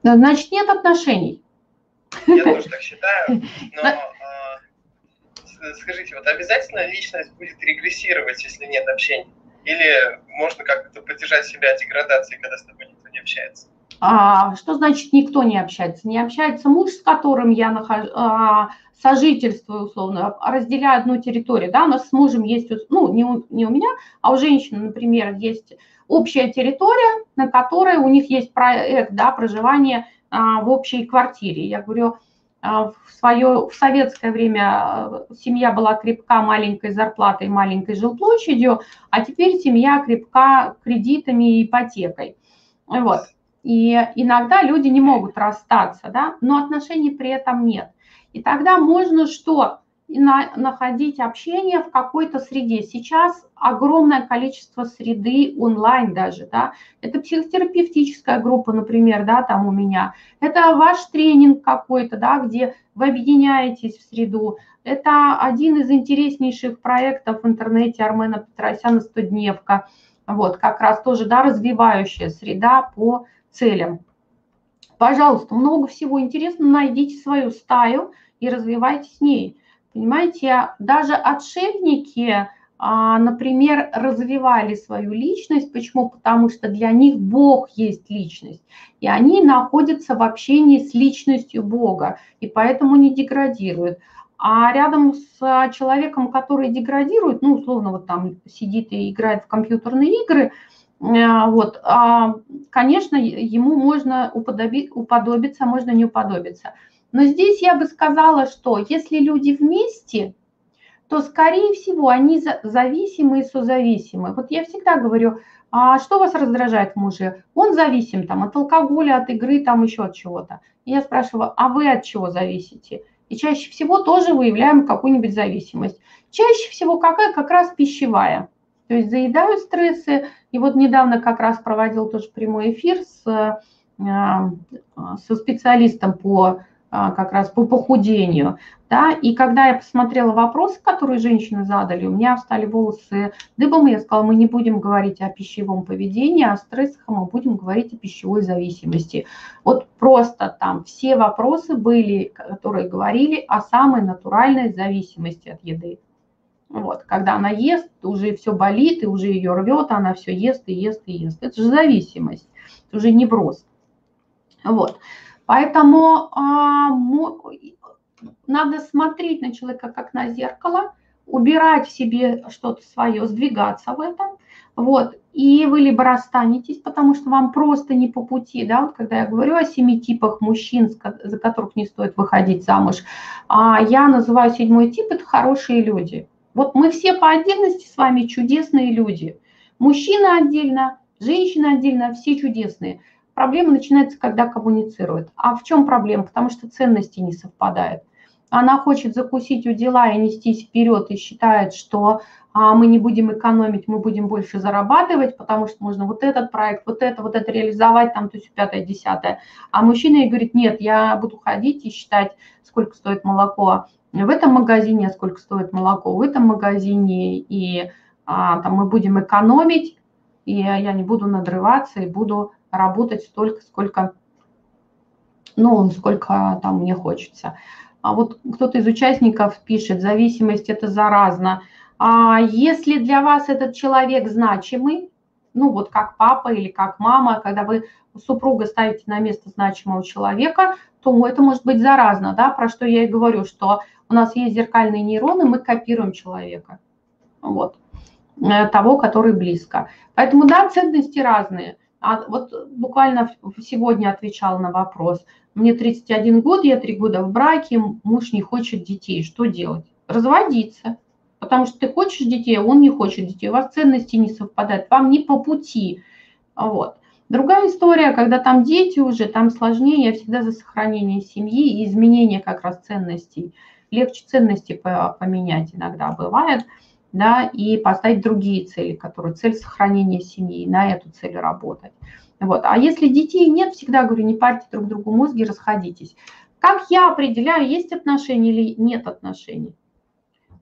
Значит, нет отношений.
Я тоже так считаю, но скажите, вот обязательно личность будет регрессировать, если нет общения? Или можно как-то поддержать себя деградации, когда с тобой никто не общается?
А, что значит никто не общается? Не общается муж, с которым я нахожу, а, сожительствую, условно, разделяю одну территорию. Да? У нас с мужем есть, ну, не у, не у меня, а у женщины, например, есть общая территория, на которой у них есть проект да, проживания а, в общей квартире. Я говорю, а, в, свое, в советское время а, семья была крепка маленькой зарплатой, маленькой жилплощадью, а теперь семья крепка кредитами и ипотекой. Вот. И иногда люди не могут расстаться, да, но отношений при этом нет. И тогда можно что? На, находить общение в какой-то среде. Сейчас огромное количество среды онлайн даже, да, это психотерапевтическая группа, например, да, там у меня, это ваш тренинг какой-то, да, где вы объединяетесь в среду, это один из интереснейших проектов в интернете Армена Петросяна «Стодневка», вот, как раз тоже, да, развивающая среда по целям. Пожалуйста, много всего интересного, найдите свою стаю и развивайте с ней. Понимаете, даже отшельники, а, например, развивали свою личность. Почему? Потому что для них Бог есть личность. И они находятся в общении с личностью Бога, и поэтому не деградируют. А рядом с человеком, который деградирует, ну, условно, вот там сидит и играет в компьютерные игры, э, вот, а, конечно, ему можно уподобиться, можно не уподобиться. Но здесь я бы сказала, что если люди вместе, то, скорее всего, они зависимы и созависимы. Вот я всегда говорю, а что вас раздражает в муже? Он зависим там, от алкоголя, от игры, там еще от чего-то. Я спрашиваю, а вы от чего зависите? И чаще всего тоже выявляем какую-нибудь зависимость. Чаще всего какая? Как раз пищевая. То есть заедаю стрессы. И вот недавно как раз проводил тоже прямой эфир с, э, со специалистом по а, как раз по похудению. Да? И когда я посмотрела вопросы, которые женщины задали, у меня встали волосы дыбом, и я сказала, мы не будем говорить о пищевом поведении, о стрессах, а мы будем говорить о пищевой зависимости. Вот просто там все вопросы были, которые говорили о самой натуральной зависимости от еды. Вот, когда она ест, уже все болит, и уже ее рвет, она все ест и ест и ест. Это же зависимость, это уже невроз. Вот. Поэтому а, надо смотреть на человека как на зеркало, убирать в себе что-то свое, сдвигаться в этом. Вот, и вы либо расстанетесь, потому что вам просто не по пути, да, вот когда я говорю о семи типах мужчин, за которых не стоит выходить замуж, а я называю седьмой тип – это хорошие люди. Вот мы все по отдельности с вами чудесные люди. Мужчина отдельно, женщина отдельно, все чудесные. Проблема начинается, когда коммуницируют. А в чем проблема? Потому что ценности не совпадают. Она хочет закусить у дела и нестись вперед и считает, что а, мы не будем экономить, мы будем больше зарабатывать, потому что можно вот этот проект, вот это, вот это реализовать, там, то есть пятое, десятое. А мужчина ей говорит, нет, я буду ходить и считать, сколько стоит молоко в этом магазине, а сколько стоит молоко в этом магазине, и а, там мы будем экономить, и я не буду надрываться, и буду работать столько, сколько, ну, сколько там мне хочется. А вот кто-то из участников пишет, зависимость это заразно. А если для вас этот человек значимый, ну вот как папа или как мама, когда вы супруга ставите на место значимого человека, то это может быть заразно, да, про что я и говорю, что у нас есть зеркальные нейроны, мы копируем человека, вот, э, того, который близко. Поэтому, да, ценности разные. А вот буквально сегодня отвечала на вопрос. Мне 31 год, я 3 года в браке, муж не хочет детей. Что делать? Разводиться. Потому что ты хочешь детей, а он не хочет детей. У вас ценности не совпадают, вам не по пути. Вот. Другая история, когда там дети уже, там сложнее, я всегда за сохранение семьи и изменение как раз ценностей. Легче ценности поменять иногда бывает – да, и поставить другие цели, которые цель сохранения семьи, на эту цель работать. Вот. А если детей нет, всегда говорю, не парьте друг другу мозги, расходитесь. Как я определяю, есть отношения или нет отношений?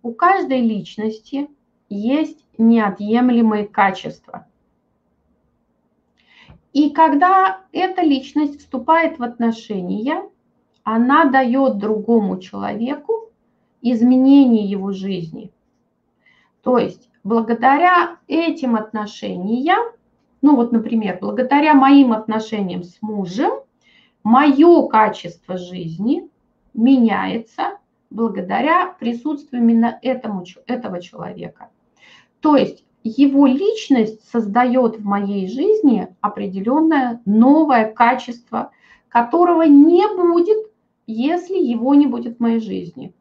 У каждой личности есть неотъемлемые качества. И когда эта личность вступает в отношения, она дает другому человеку изменение его жизни – то есть благодаря этим отношениям, ну вот, например, благодаря моим отношениям с мужем, мое качество жизни меняется благодаря присутствию именно этому, этого человека. То есть его личность создает в моей жизни определенное новое качество, которого не будет, если его не будет в моей жизни.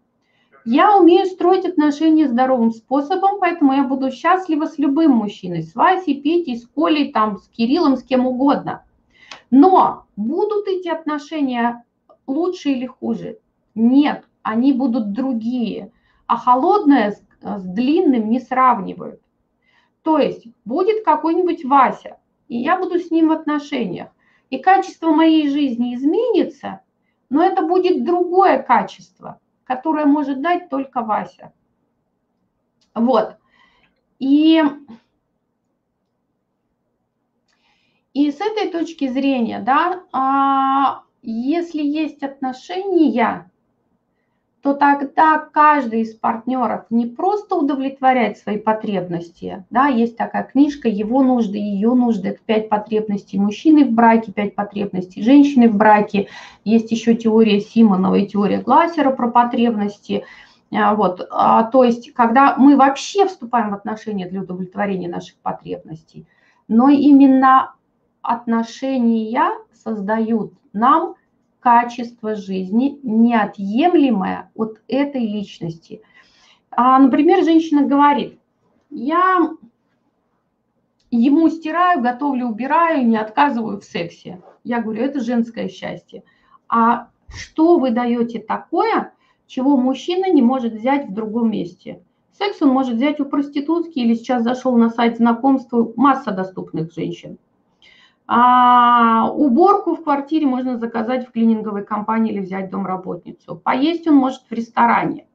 Я умею строить отношения здоровым способом, поэтому я буду счастлива с любым мужчиной, с Васей, Петей, с Колей, там, с Кириллом, с кем угодно. Но будут эти отношения лучше или хуже? Нет, они будут другие. А холодное с, с длинным не сравнивают. То есть будет какой-нибудь Вася, и я буду с ним в отношениях. И качество моей жизни изменится, но это будет другое качество – которое может дать только Вася. Вот. И, и с этой точки зрения, да, а, если есть отношения, то тогда каждый из партнеров не просто удовлетворяет свои потребности, да, есть такая книжка «Его нужды, ее нужды», это пять потребностей мужчины в браке, пять потребностей женщины в браке, есть еще теория Симонова и теория Глассера про потребности, а, вот, а, то есть, когда мы вообще вступаем в отношения для удовлетворения наших потребностей, но именно отношения создают нам качество жизни, неотъемлемое от этой личности. А, например, женщина говорит, я ему стираю, готовлю, убираю, не отказываю в сексе. Я говорю, это женское счастье. А что вы даете такое, чего мужчина не может взять в другом месте? Секс он может взять у проститутки или сейчас зашел на сайт знакомства, масса доступных женщин. А уборку в квартире можно заказать в клининговой компании или взять домработницу. Поесть он может в ресторане.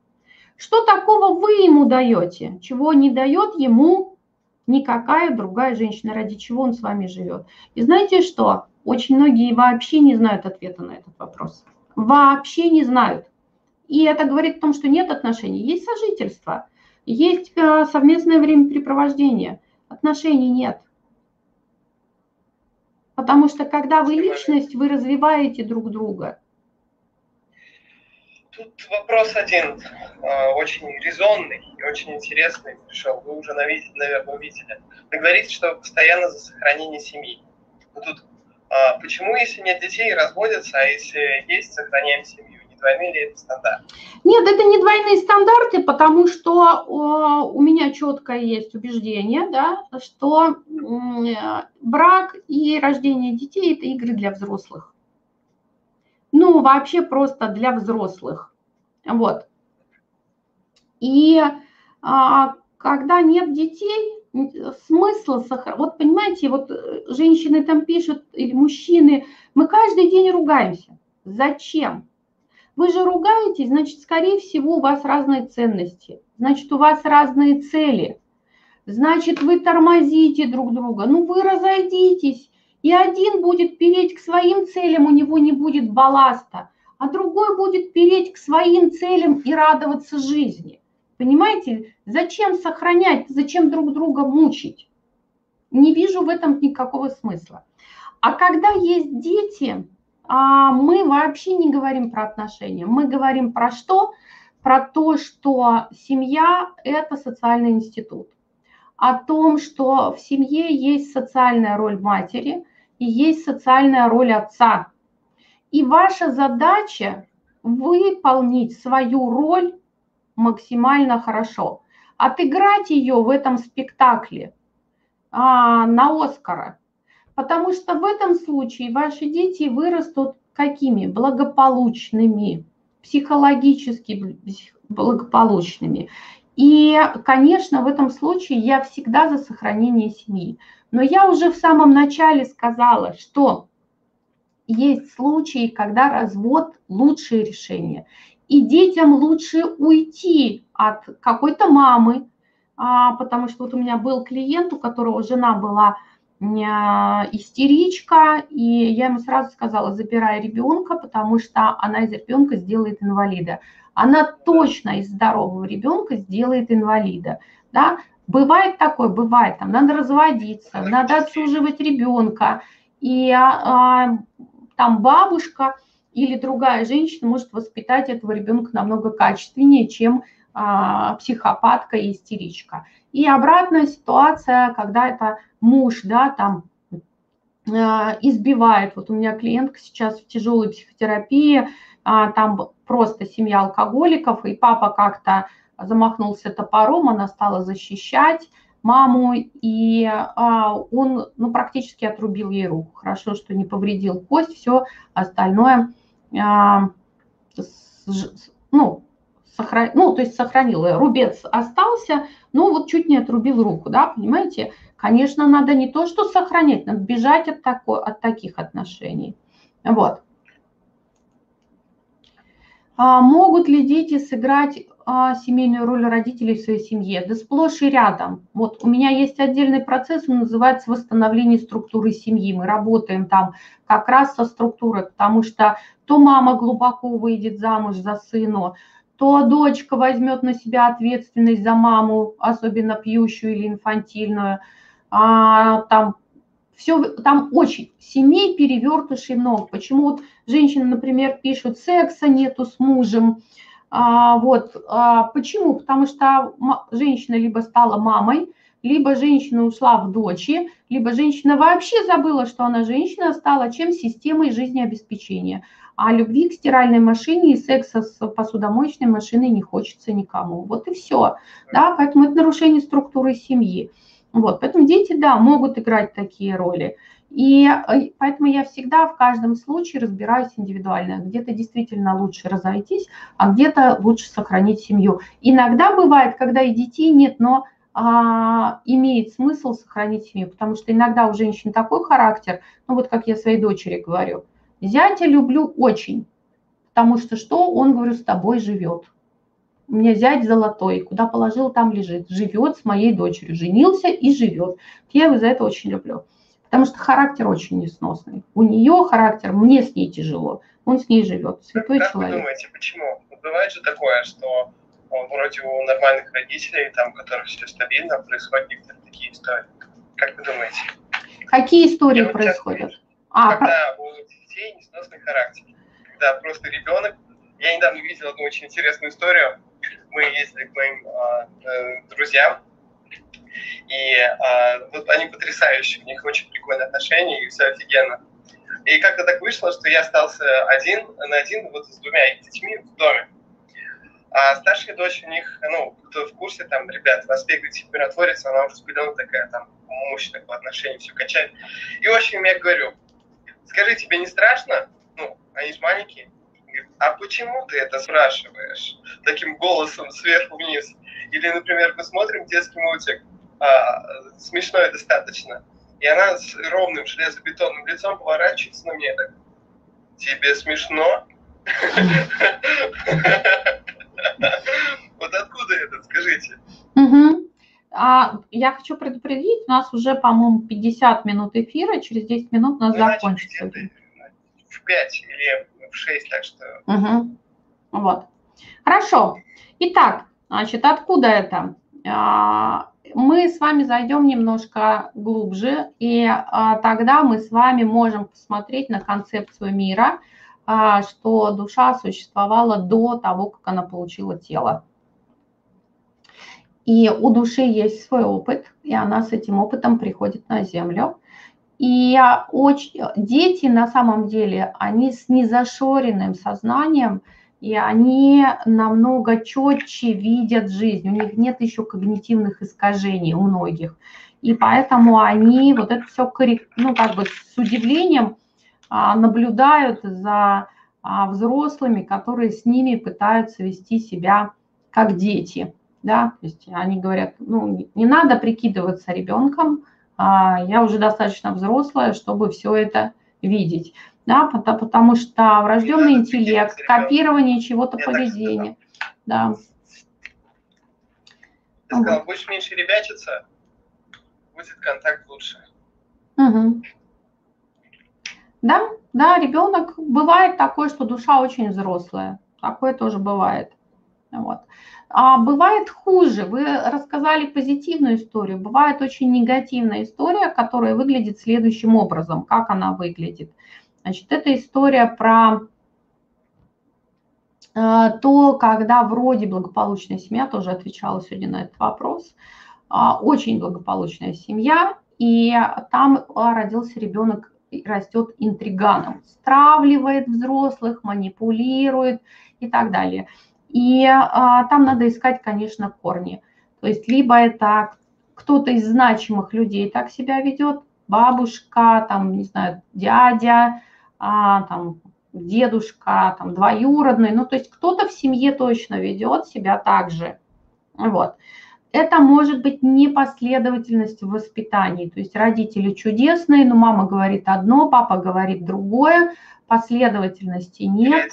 Что такого вы ему даете, чего не дает ему никакая другая женщина, ради чего он с вами живет? И знаете что? Очень многие вообще не знают ответа на этот вопрос. Вообще не знают. И это говорит о том, что нет отношений. Есть сожительство, есть э, совместное времяпрепровождение. Отношений нет. Потому что когда вы личность, вы развиваете друг друга.
Тут вопрос один, э, очень резонный и очень интересный пришел. Вы уже, наверное, увидели. Вы говорите, что постоянно за сохранение семьи. Но тут а почему, если нет детей, разводятся, а если есть, сохраняем семью? Двойные ли это стандарты?
Нет, это не двойные стандарты, потому что у меня четкое есть убеждение, да, что брак и рождение детей – это игры для взрослых. Ну, вообще просто для взрослых. Вот. И а, когда нет детей, смысла сохранить. Вот понимаете, вот э, женщины там пишут, или мужчины, мы каждый день ругаемся. Зачем? Вы же ругаетесь, значит, скорее всего, у вас разные ценности, значит, у вас разные цели, значит, вы тормозите друг друга. Ну, вы разойдитесь, и один будет переть к своим целям, у него не будет балласта, а другой будет переть к своим целям и радоваться жизни. Понимаете, зачем сохранять, зачем друг друга мучить? Не вижу в этом никакого смысла. А когда есть дети, а, мы вообще не говорим про отношения. Мы говорим про что? Про то, что семья – это социальный институт. О том, что в семье есть социальная роль матери и есть социальная роль отца. И ваша задача выполнить свою роль максимально хорошо. Отыграть ее в этом спектакле а, на Оскара. Потому что в этом случае ваши дети вырастут какими? Благополучными, психологически благополучными. И, конечно, в этом случае я всегда за сохранение семьи. Но я уже в самом начале сказала, что есть случаи, когда развод – лучшее решение и детям лучше уйти от какой-то мамы, а, потому что вот у меня был клиент, у которого жена была истеричка, и я ему сразу сказала, забирай ребенка, потому что она из ребенка сделает инвалида. Она точно из здорового ребенка сделает инвалида. Да? Бывает такое, бывает, там надо разводиться, надо отсуживать ребенка, и а, а, там бабушка – или другая женщина может воспитать этого ребенка намного качественнее, чем а, психопатка и истеричка. И обратная ситуация, когда это муж, да, там а, избивает. Вот у меня клиентка сейчас в тяжелой психотерапии, а, там просто семья алкоголиков, и папа как-то замахнулся топором, она стала защищать маму, и а, он ну, практически отрубил ей руку. Хорошо, что не повредил кость, все остальное а, ну, сохран... ну, то есть сохранил, рубец остался, но вот чуть не отрубил руку, да, понимаете? Конечно, надо не то, что сохранять, надо бежать от, такой, от таких отношений. Вот. А могут ли дети сыграть а, семейную роль родителей в своей семье? Да сплошь и рядом. Вот у меня есть отдельный процесс, он называется восстановление структуры семьи. Мы работаем там как раз со структурой, потому что то мама глубоко выйдет замуж за сына, то дочка возьмет на себя ответственность за маму, особенно пьющую или инфантильную. А, там все, там очень семей перевертышей много. Почему вот женщины, например, пишут, секса нету с мужем, а, вот, а, почему? Потому что женщина либо стала мамой, либо женщина ушла в дочи, либо женщина вообще забыла, что она женщина, стала чем системой жизнеобеспечения. А любви к стиральной машине и секса с посудомоечной машиной не хочется никому. Вот и все. Да? Поэтому это нарушение структуры семьи. Вот, поэтому дети, да, могут играть такие роли. И э, поэтому я всегда в каждом случае разбираюсь индивидуально. Где-то действительно лучше разойтись, а где-то лучше сохранить семью. Иногда бывает, когда и детей нет, но а, имеет смысл сохранить семью, потому что иногда у женщин такой характер, ну вот как я своей дочери говорю, зятя люблю очень, потому что что он, говорю, с тобой живет у меня зять золотой, куда положил, там лежит, живет с моей дочерью, женился и живет. Я его за это очень люблю, потому что характер очень несносный. У нее характер, мне с ней тяжело, он с ней живет, святой
как
человек.
Как вы думаете, почему? Бывает же такое, что вроде у нормальных родителей, там, у которых все стабильно, происходят некоторые такие истории. Как вы думаете?
Какие истории происходят?
А, когда про... у детей несносный характер. Когда просто ребенок Я недавно видел одну очень интересную историю. Мы ездили к моим а, э, друзьям, и а, вот они потрясающие, у них очень прикольные отношения, и все офигенно. И как-то так вышло, что я остался один на один вот с двумя детьми в доме. А старшая дочь у них, ну, кто в курсе, там, ребят, вас бегает температворец, она уже спидона такая, там, мощная по отношению, все качает. И очень я говорю, скажи, тебе не страшно? Ну, они же маленькие. А почему ты это спрашиваешь? Таким голосом сверху вниз. Или, например, мы смотрим детский мультик, а, смешной достаточно, и она с ровным железобетонным лицом поворачивается на меня так, тебе смешно? Вот откуда это, скажите?
А, я хочу предупредить, у нас уже, по-моему, 50 минут эфира, через 10 минут у нас закончится.
В 5 или в 6, так что...
Угу. Вот. Хорошо. Итак, значит, откуда это? А, мы с вами зайдем немножко глубже, и а, тогда мы с вами можем посмотреть на концепцию мира, а, что душа существовала до того, как она получила тело. И у души есть свой опыт, и она с этим опытом приходит на Землю. И очень, дети на самом деле, они с незашоренным сознанием, и они намного четче видят жизнь. У них нет еще когнитивных искажений у многих. И поэтому они вот это все ну, как бы с удивлением а, наблюдают за а, взрослыми, которые с ними пытаются вести себя как дети. Да? То есть они говорят, ну, не надо прикидываться ребенком, я уже достаточно взрослая, чтобы все это видеть. Да, потому что врожденный интеллект, копирование чего-то поведения. Да.
Ты сказала, будешь меньше ребячиться, будет контакт лучше.
Угу. Да, да, ребенок, бывает такое, что душа очень взрослая. Такое тоже бывает. Вот. А бывает хуже. Вы рассказали позитивную историю. Бывает очень негативная история, которая выглядит следующим образом. Как она выглядит? Значит, это история про э, то, когда вроде благополучная семья, тоже отвечала сегодня на этот вопрос, а, очень благополучная семья, и там родился ребенок растет интриганом, стравливает взрослых, манипулирует и так далее. И а, там надо искать, конечно, корни. То есть либо это кто-то из значимых людей так себя ведет, бабушка, там, не знаю, дядя, а, там, дедушка, там, двоюродный, ну, то есть кто-то в семье точно ведет себя так же. Вот это может быть непоследовательность в воспитании. То есть родители чудесные, но мама говорит одно, папа говорит другое, последовательности нет.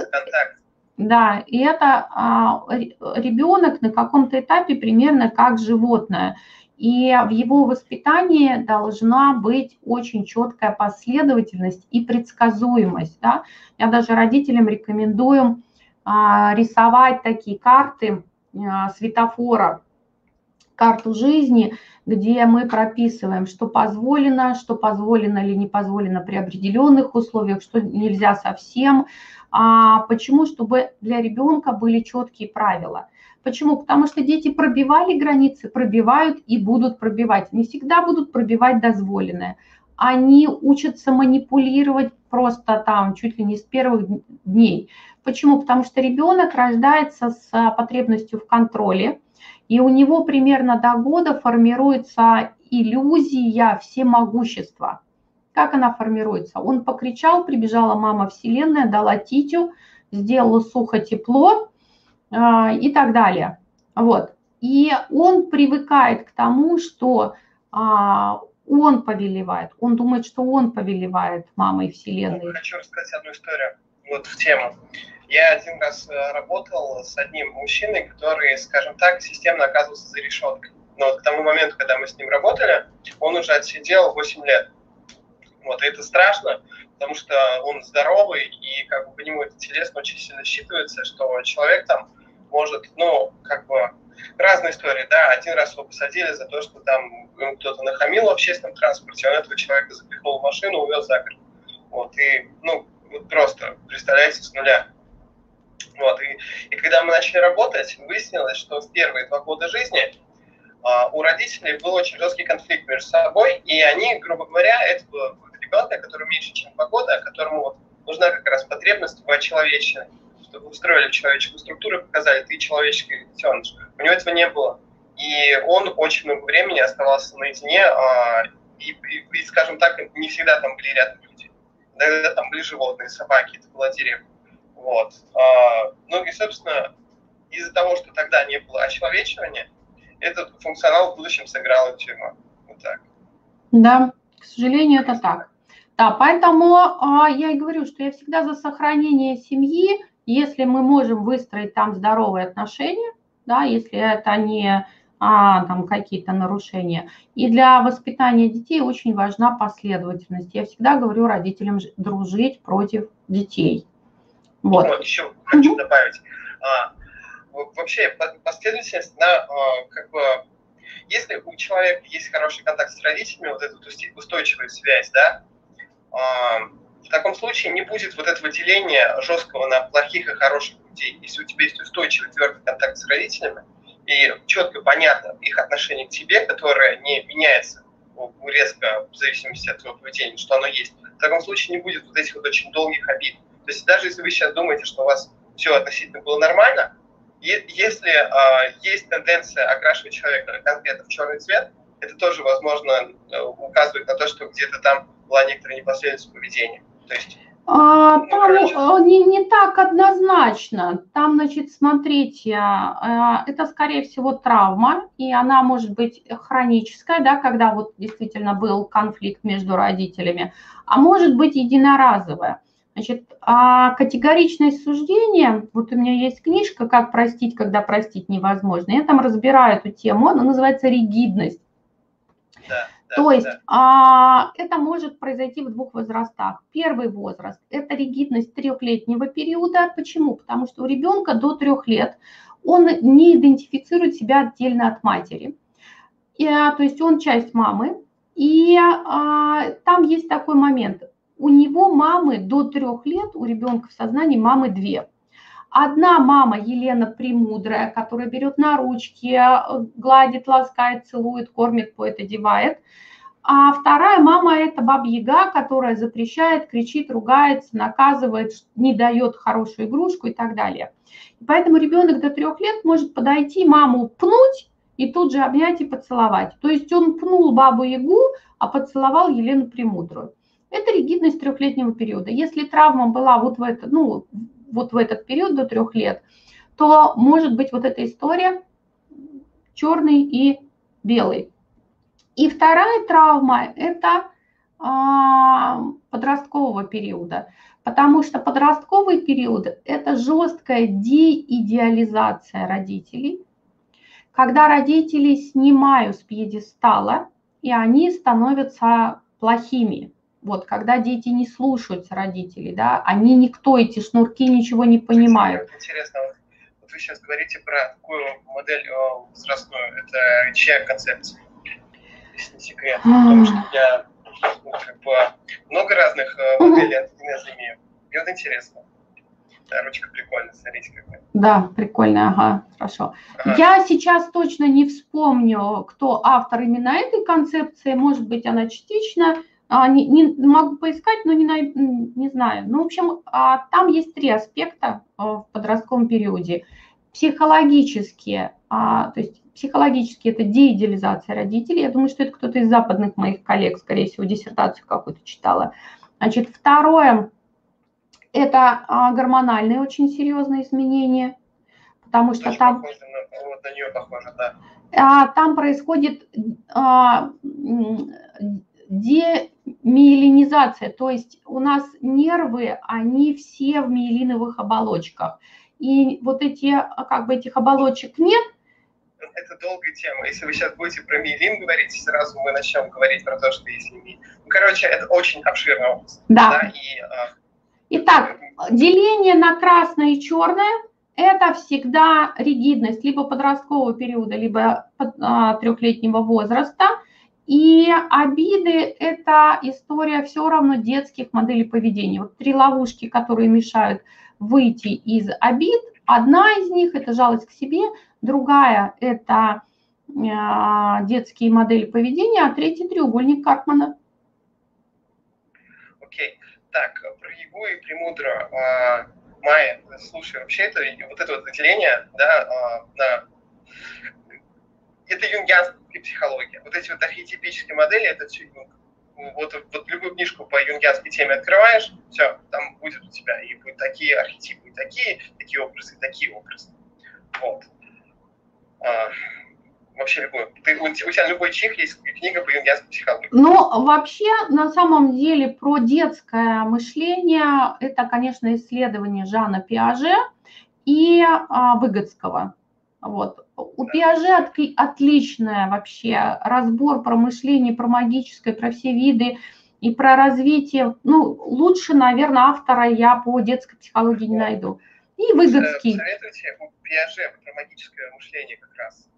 Да, и это а, ребенок на каком-то этапе примерно как животное. И в его воспитании должна быть очень четкая последовательность и предсказуемость. Да? Я даже родителям рекомендую а, рисовать такие карты а, светофора карту жизни, где мы прописываем, что позволено, что позволено или не позволено при определенных условиях, что нельзя совсем. А почему? Чтобы для ребенка были четкие правила. Почему? Потому что дети пробивали границы, пробивают и будут пробивать. Не всегда будут пробивать дозволенное. Они учатся манипулировать просто там чуть ли не с первых дней. Почему? Потому что ребенок рождается с потребностью в контроле, и у него примерно до года формируется иллюзия всемогущества. Как она формируется? Он покричал, прибежала мама Вселенная, дала титю, сделала сухо тепло э, и так далее. Вот. И он привыкает к тому, что э, он повелевает. Он думает, что он повелевает мамой Вселенной.
Хочу рассказать одну историю вот в тему. Я один раз э, работал с одним мужчиной, который, скажем так, системно оказывался за решеткой. Но вот к тому моменту, когда мы с ним работали, он уже отсидел 8 лет. Вот, и это страшно, потому что он здоровый, и как бы по нему это телесно очень сильно считывается, что человек там может, ну, как бы, разные истории, да, один раз его посадили за то, что там кто-то нахамил в общественном транспорте, он этого человека запихнул в машину, увез за город. Вот, и, ну, вот просто, представляете, с нуля. Вот, и, и когда мы начали работать, выяснилось, что в первые два года жизни а, у родителей был очень жесткий конфликт между собой, и они, грубо говоря, это был ребенка, который меньше, чем два года, которому вот нужна как раз потребность в человечине, чтобы устроили в человеческую структуру, показали, ты человеческий детеныш. У него этого не было. И он очень много времени оставался наедине, а, и, и, и, скажем так, не всегда там были рядом люди. Иногда там были животные, собаки, это была деревня. Вот. А, ну и, собственно, из-за того, что тогда не было очеловечивания, этот функционал в будущем сыграл тюрьма. Вот так.
Да, к сожалению, это так. Да, поэтому а, я и говорю, что я всегда за сохранение семьи, если мы можем выстроить там здоровые отношения, да, если это не а, там какие-то нарушения. И для воспитания детей очень важна последовательность. Я всегда говорю родителям дружить против детей.
Вот. вот еще хочу угу. добавить. А, вообще последовательность, она а, как бы, если у человека есть хороший контакт с родителями, вот эта устойчивая связь, да, в таком случае не будет вот этого деления жесткого на плохих и хороших людей. Если у тебя есть устойчивый твердый контакт с родителями, и четко понятно их отношение к тебе, которое не меняется резко в зависимости от твоего поведения, что оно есть, в таком случае не будет вот этих вот очень долгих обид. То есть даже если вы сейчас думаете, что у вас все относительно было нормально, если э, есть тенденция окрашивать человека конкретно в черный цвет, это тоже, возможно, э, указывает на то, что где-то там была некоторая непоследовательность поведения. То есть
а, ну, там короче... Э, не, не так однозначно. Там, значит, смотрите, э, это, скорее всего, травма, и она может быть хроническая, да, когда вот действительно был конфликт между родителями, а может быть единоразовая. Значит, а категоричность суждения, вот у меня есть книжка «Как простить, когда простить невозможно». Я там разбираю эту тему, она называется «Ригидность». Да, да, То есть да. а, это может произойти в двух возрастах. Первый возраст – это ригидность трехлетнего периода. Почему? Потому что у ребенка до трех лет он не идентифицирует себя отдельно от матери. И, а, то есть он часть мамы. И а, там есть такой момент – у него мамы до трех лет, у ребенка в сознании мамы две. Одна мама Елена Премудрая, которая берет на ручки, гладит, ласкает, целует, кормит, поет, одевает. А вторая мама – это баба Яга, которая запрещает, кричит, ругается, наказывает, не дает хорошую игрушку и так далее. И поэтому ребенок до трех лет может подойти, маму пнуть и тут же обнять и поцеловать. То есть он пнул бабу Ягу, а поцеловал Елену Премудрую. Это ригидность трехлетнего периода. Если травма была вот в, это, ну, вот в этот период до трех лет, то может быть вот эта история черный и белый. И вторая травма – это а, подросткового периода, потому что подростковый период – это жесткая деидеализация родителей, когда родители снимают с пьедестала, и они становятся плохими, вот, когда дети не слушаются родителей, да, они никто, эти шнурки ничего не понимают.
Интересно, вот вы сейчас говорите про такую модель возрастную, это чья концепция, если не секрет, потому что я ну, как бы много разных э, моделей антогенеза имею. И вот интересно. Да, ручка прикольная, смотрите какая.
Да, прикольная, ага, хорошо. Ага. Я сейчас точно не вспомню, кто автор именно этой концепции, может быть, она частично а, не, не могу поискать, но не, не знаю. Ну, в общем, а, там есть три аспекта а, в подростковом периоде. Психологические, то есть психологически это деидеализация родителей. Я думаю, что это кто-то из западных моих коллег, скорее всего, диссертацию какую-то читала. Значит, второе – это гормональные очень серьезные изменения, потому что Очень там… Похоже на, вот на нее похоже, да. Там происходит демиелинизация, то есть у нас нервы, они все в миелиновых оболочках. И вот эти, как бы этих оболочек нет,
это долгая тема. Если вы сейчас будете про миелин говорить, сразу мы начнем говорить про то, что есть миелин. Ну, короче, это очень обширная область.
Да. да? И, а... Итак, деление на красное и черное – это всегда ригидность либо подросткового периода, либо а, трехлетнего возраста. И обиды – это история все равно детских моделей поведения. Вот три ловушки, которые мешают выйти из обид. Одна из них – это жалость к себе, другая – это а, детские модели поведения, а третий – треугольник Карпмана.
Окей. Так, про Егу и Премудро. А, Майя, слушай, вообще это вот это вот разделение, да, а, на это юнгианская психология. Вот эти вот архетипические модели, это все юнг. Вот, вот любую книжку по юнгианской теме открываешь, все, там будет у тебя и будут такие архетипы, и такие, такие образы, и такие образы. Вот. А, вообще любой. Ты, у, тебя любой чих есть книга по юнгианской психологии.
Ну, вообще, на самом деле, про детское мышление, это, конечно, исследование Жана Пиаже и а, Выгодского. Вот. У Пиаже отличная вообще разбор про мышление, про магическое, про все виды и про развитие. Ну, лучше, наверное, автора я по детской психологии не найду. И Выгодский.
Советуйте у Пиаже про магическое мышление как раз.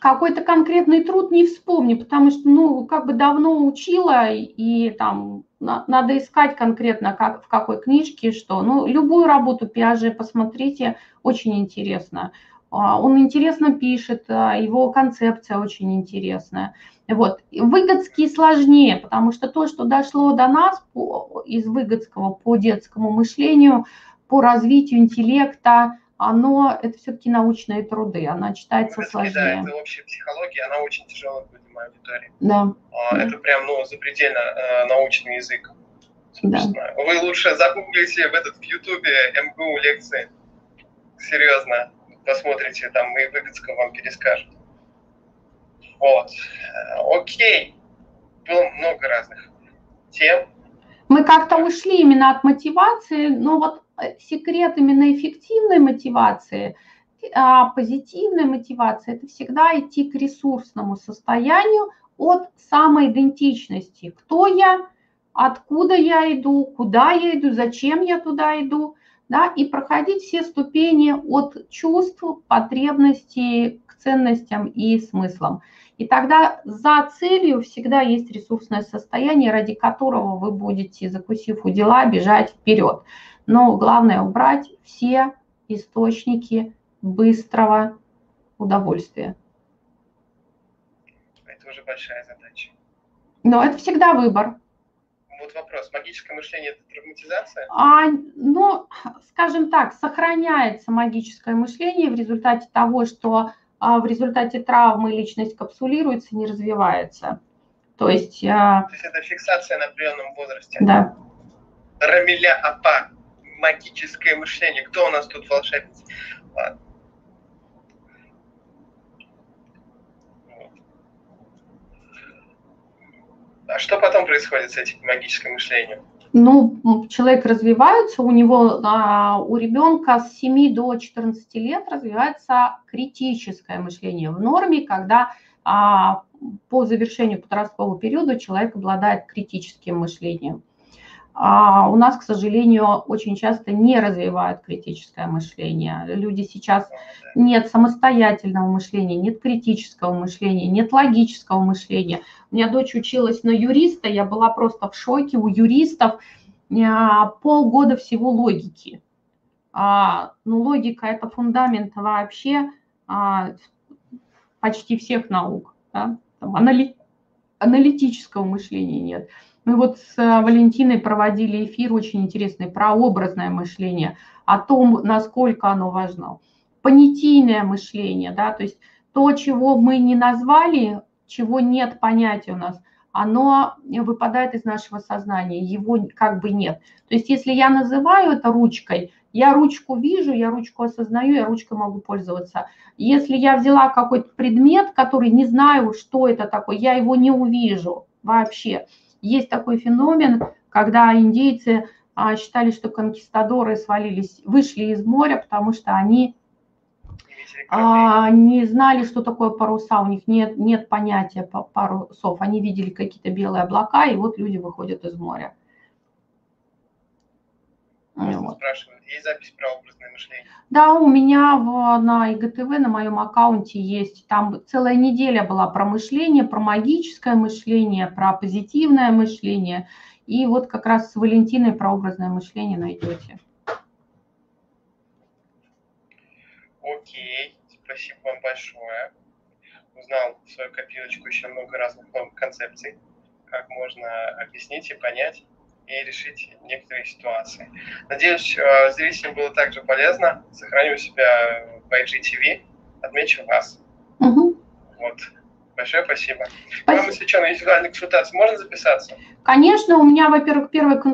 Какой-то конкретный труд не вспомню, потому что, ну, как бы давно учила, и там надо искать конкретно, как, в какой книжке, что. Ну, любую работу Пиаже посмотрите, очень интересно. А, он интересно пишет, а, его концепция очень интересная. Вот. Выгодский сложнее, потому что то, что дошло до нас по, из Выгодского по детскому мышлению, по развитию интеллекта, оно, это все-таки научные труды, она читается Выгодский, сложнее.
Да, это общая психология, она очень тяжелая для моей аудитории.
Да.
А. Это прям, ну, запредельно э, научный язык. Да. Вы лучше загуглите в этот в Ютубе МГУ лекции. Серьезно посмотрите, там и Выгодского вам перескажут. Вот. Э, окей. Было много разных тем.
Мы как-то ушли именно от мотивации, но вот секрет именно эффективной мотивации, а позитивной мотивации, это всегда идти к ресурсному состоянию от самоидентичности. Кто я, откуда я иду, куда я иду, зачем я туда иду – да, и проходить все ступени от чувств, потребностей к ценностям и смыслам. И тогда за целью всегда есть ресурсное состояние, ради которого вы будете, закусив у дела, бежать вперед. Но главное убрать все источники быстрого удовольствия.
Это уже большая задача.
Но это всегда выбор
вот вопрос, магическое мышление – это травматизация?
А, ну, скажем так, сохраняется магическое мышление в результате того, что а, в результате травмы личность капсулируется, не развивается. То есть...
А, То есть это фиксация на определенном возрасте?
Да.
Рамиля Апа, магическое мышление. Кто у нас тут волшебница? А что потом происходит с этим магическим мышлением?
Ну, человек развивается, у него, а, у ребенка с 7 до 14 лет развивается критическое мышление в норме, когда а, по завершению подросткового периода человек обладает критическим мышлением. А у нас, к сожалению, очень часто не развивают критическое мышление. Люди сейчас нет самостоятельного мышления, нет критического мышления, нет логического мышления. У меня дочь училась на юриста, я была просто в шоке. У юристов а, полгода всего логики. А, ну, логика – это фундамент вообще а, почти всех наук. Да? Там анали... Аналитического мышления нет. Мы вот с э, Валентиной проводили эфир очень интересный про образное мышление, о том, насколько оно важно. Понятийное мышление, да, то есть то, чего мы не назвали, чего нет понятия у нас, оно выпадает из нашего сознания, его как бы нет. То есть если я называю это ручкой, я ручку вижу, я ручку осознаю, я ручкой могу пользоваться. Если я взяла какой-то предмет, который не знаю, что это такое, я его не увижу вообще. Есть такой феномен, когда индейцы а, считали, что конкистадоры свалились, вышли из моря, потому что они а, не знали, что такое паруса, у них нет, нет понятия парусов. Они видели какие-то белые облака, и вот люди выходят из моря.
Вот. Спрашивают, есть запись про образное мышление?
Да, у меня в, на ИГТВ, на моем аккаунте есть, там целая неделя была про мышление, про магическое мышление, про позитивное мышление. И вот как раз с Валентиной прообразное мышление найдете.
Окей, спасибо вам большое. Узнал в свою копилочку еще много разных новых концепций, как можно объяснить и понять и решить некоторые ситуации. Надеюсь, э, зрителям было также полезно. Сохраню себя в IGTV, отмечу вас.
Угу.
Вот. Большое спасибо.
Спасибо.
Вам, если что, на индивидуальную консультацию можно записаться?
Конечно, у меня, во-первых, первая консультация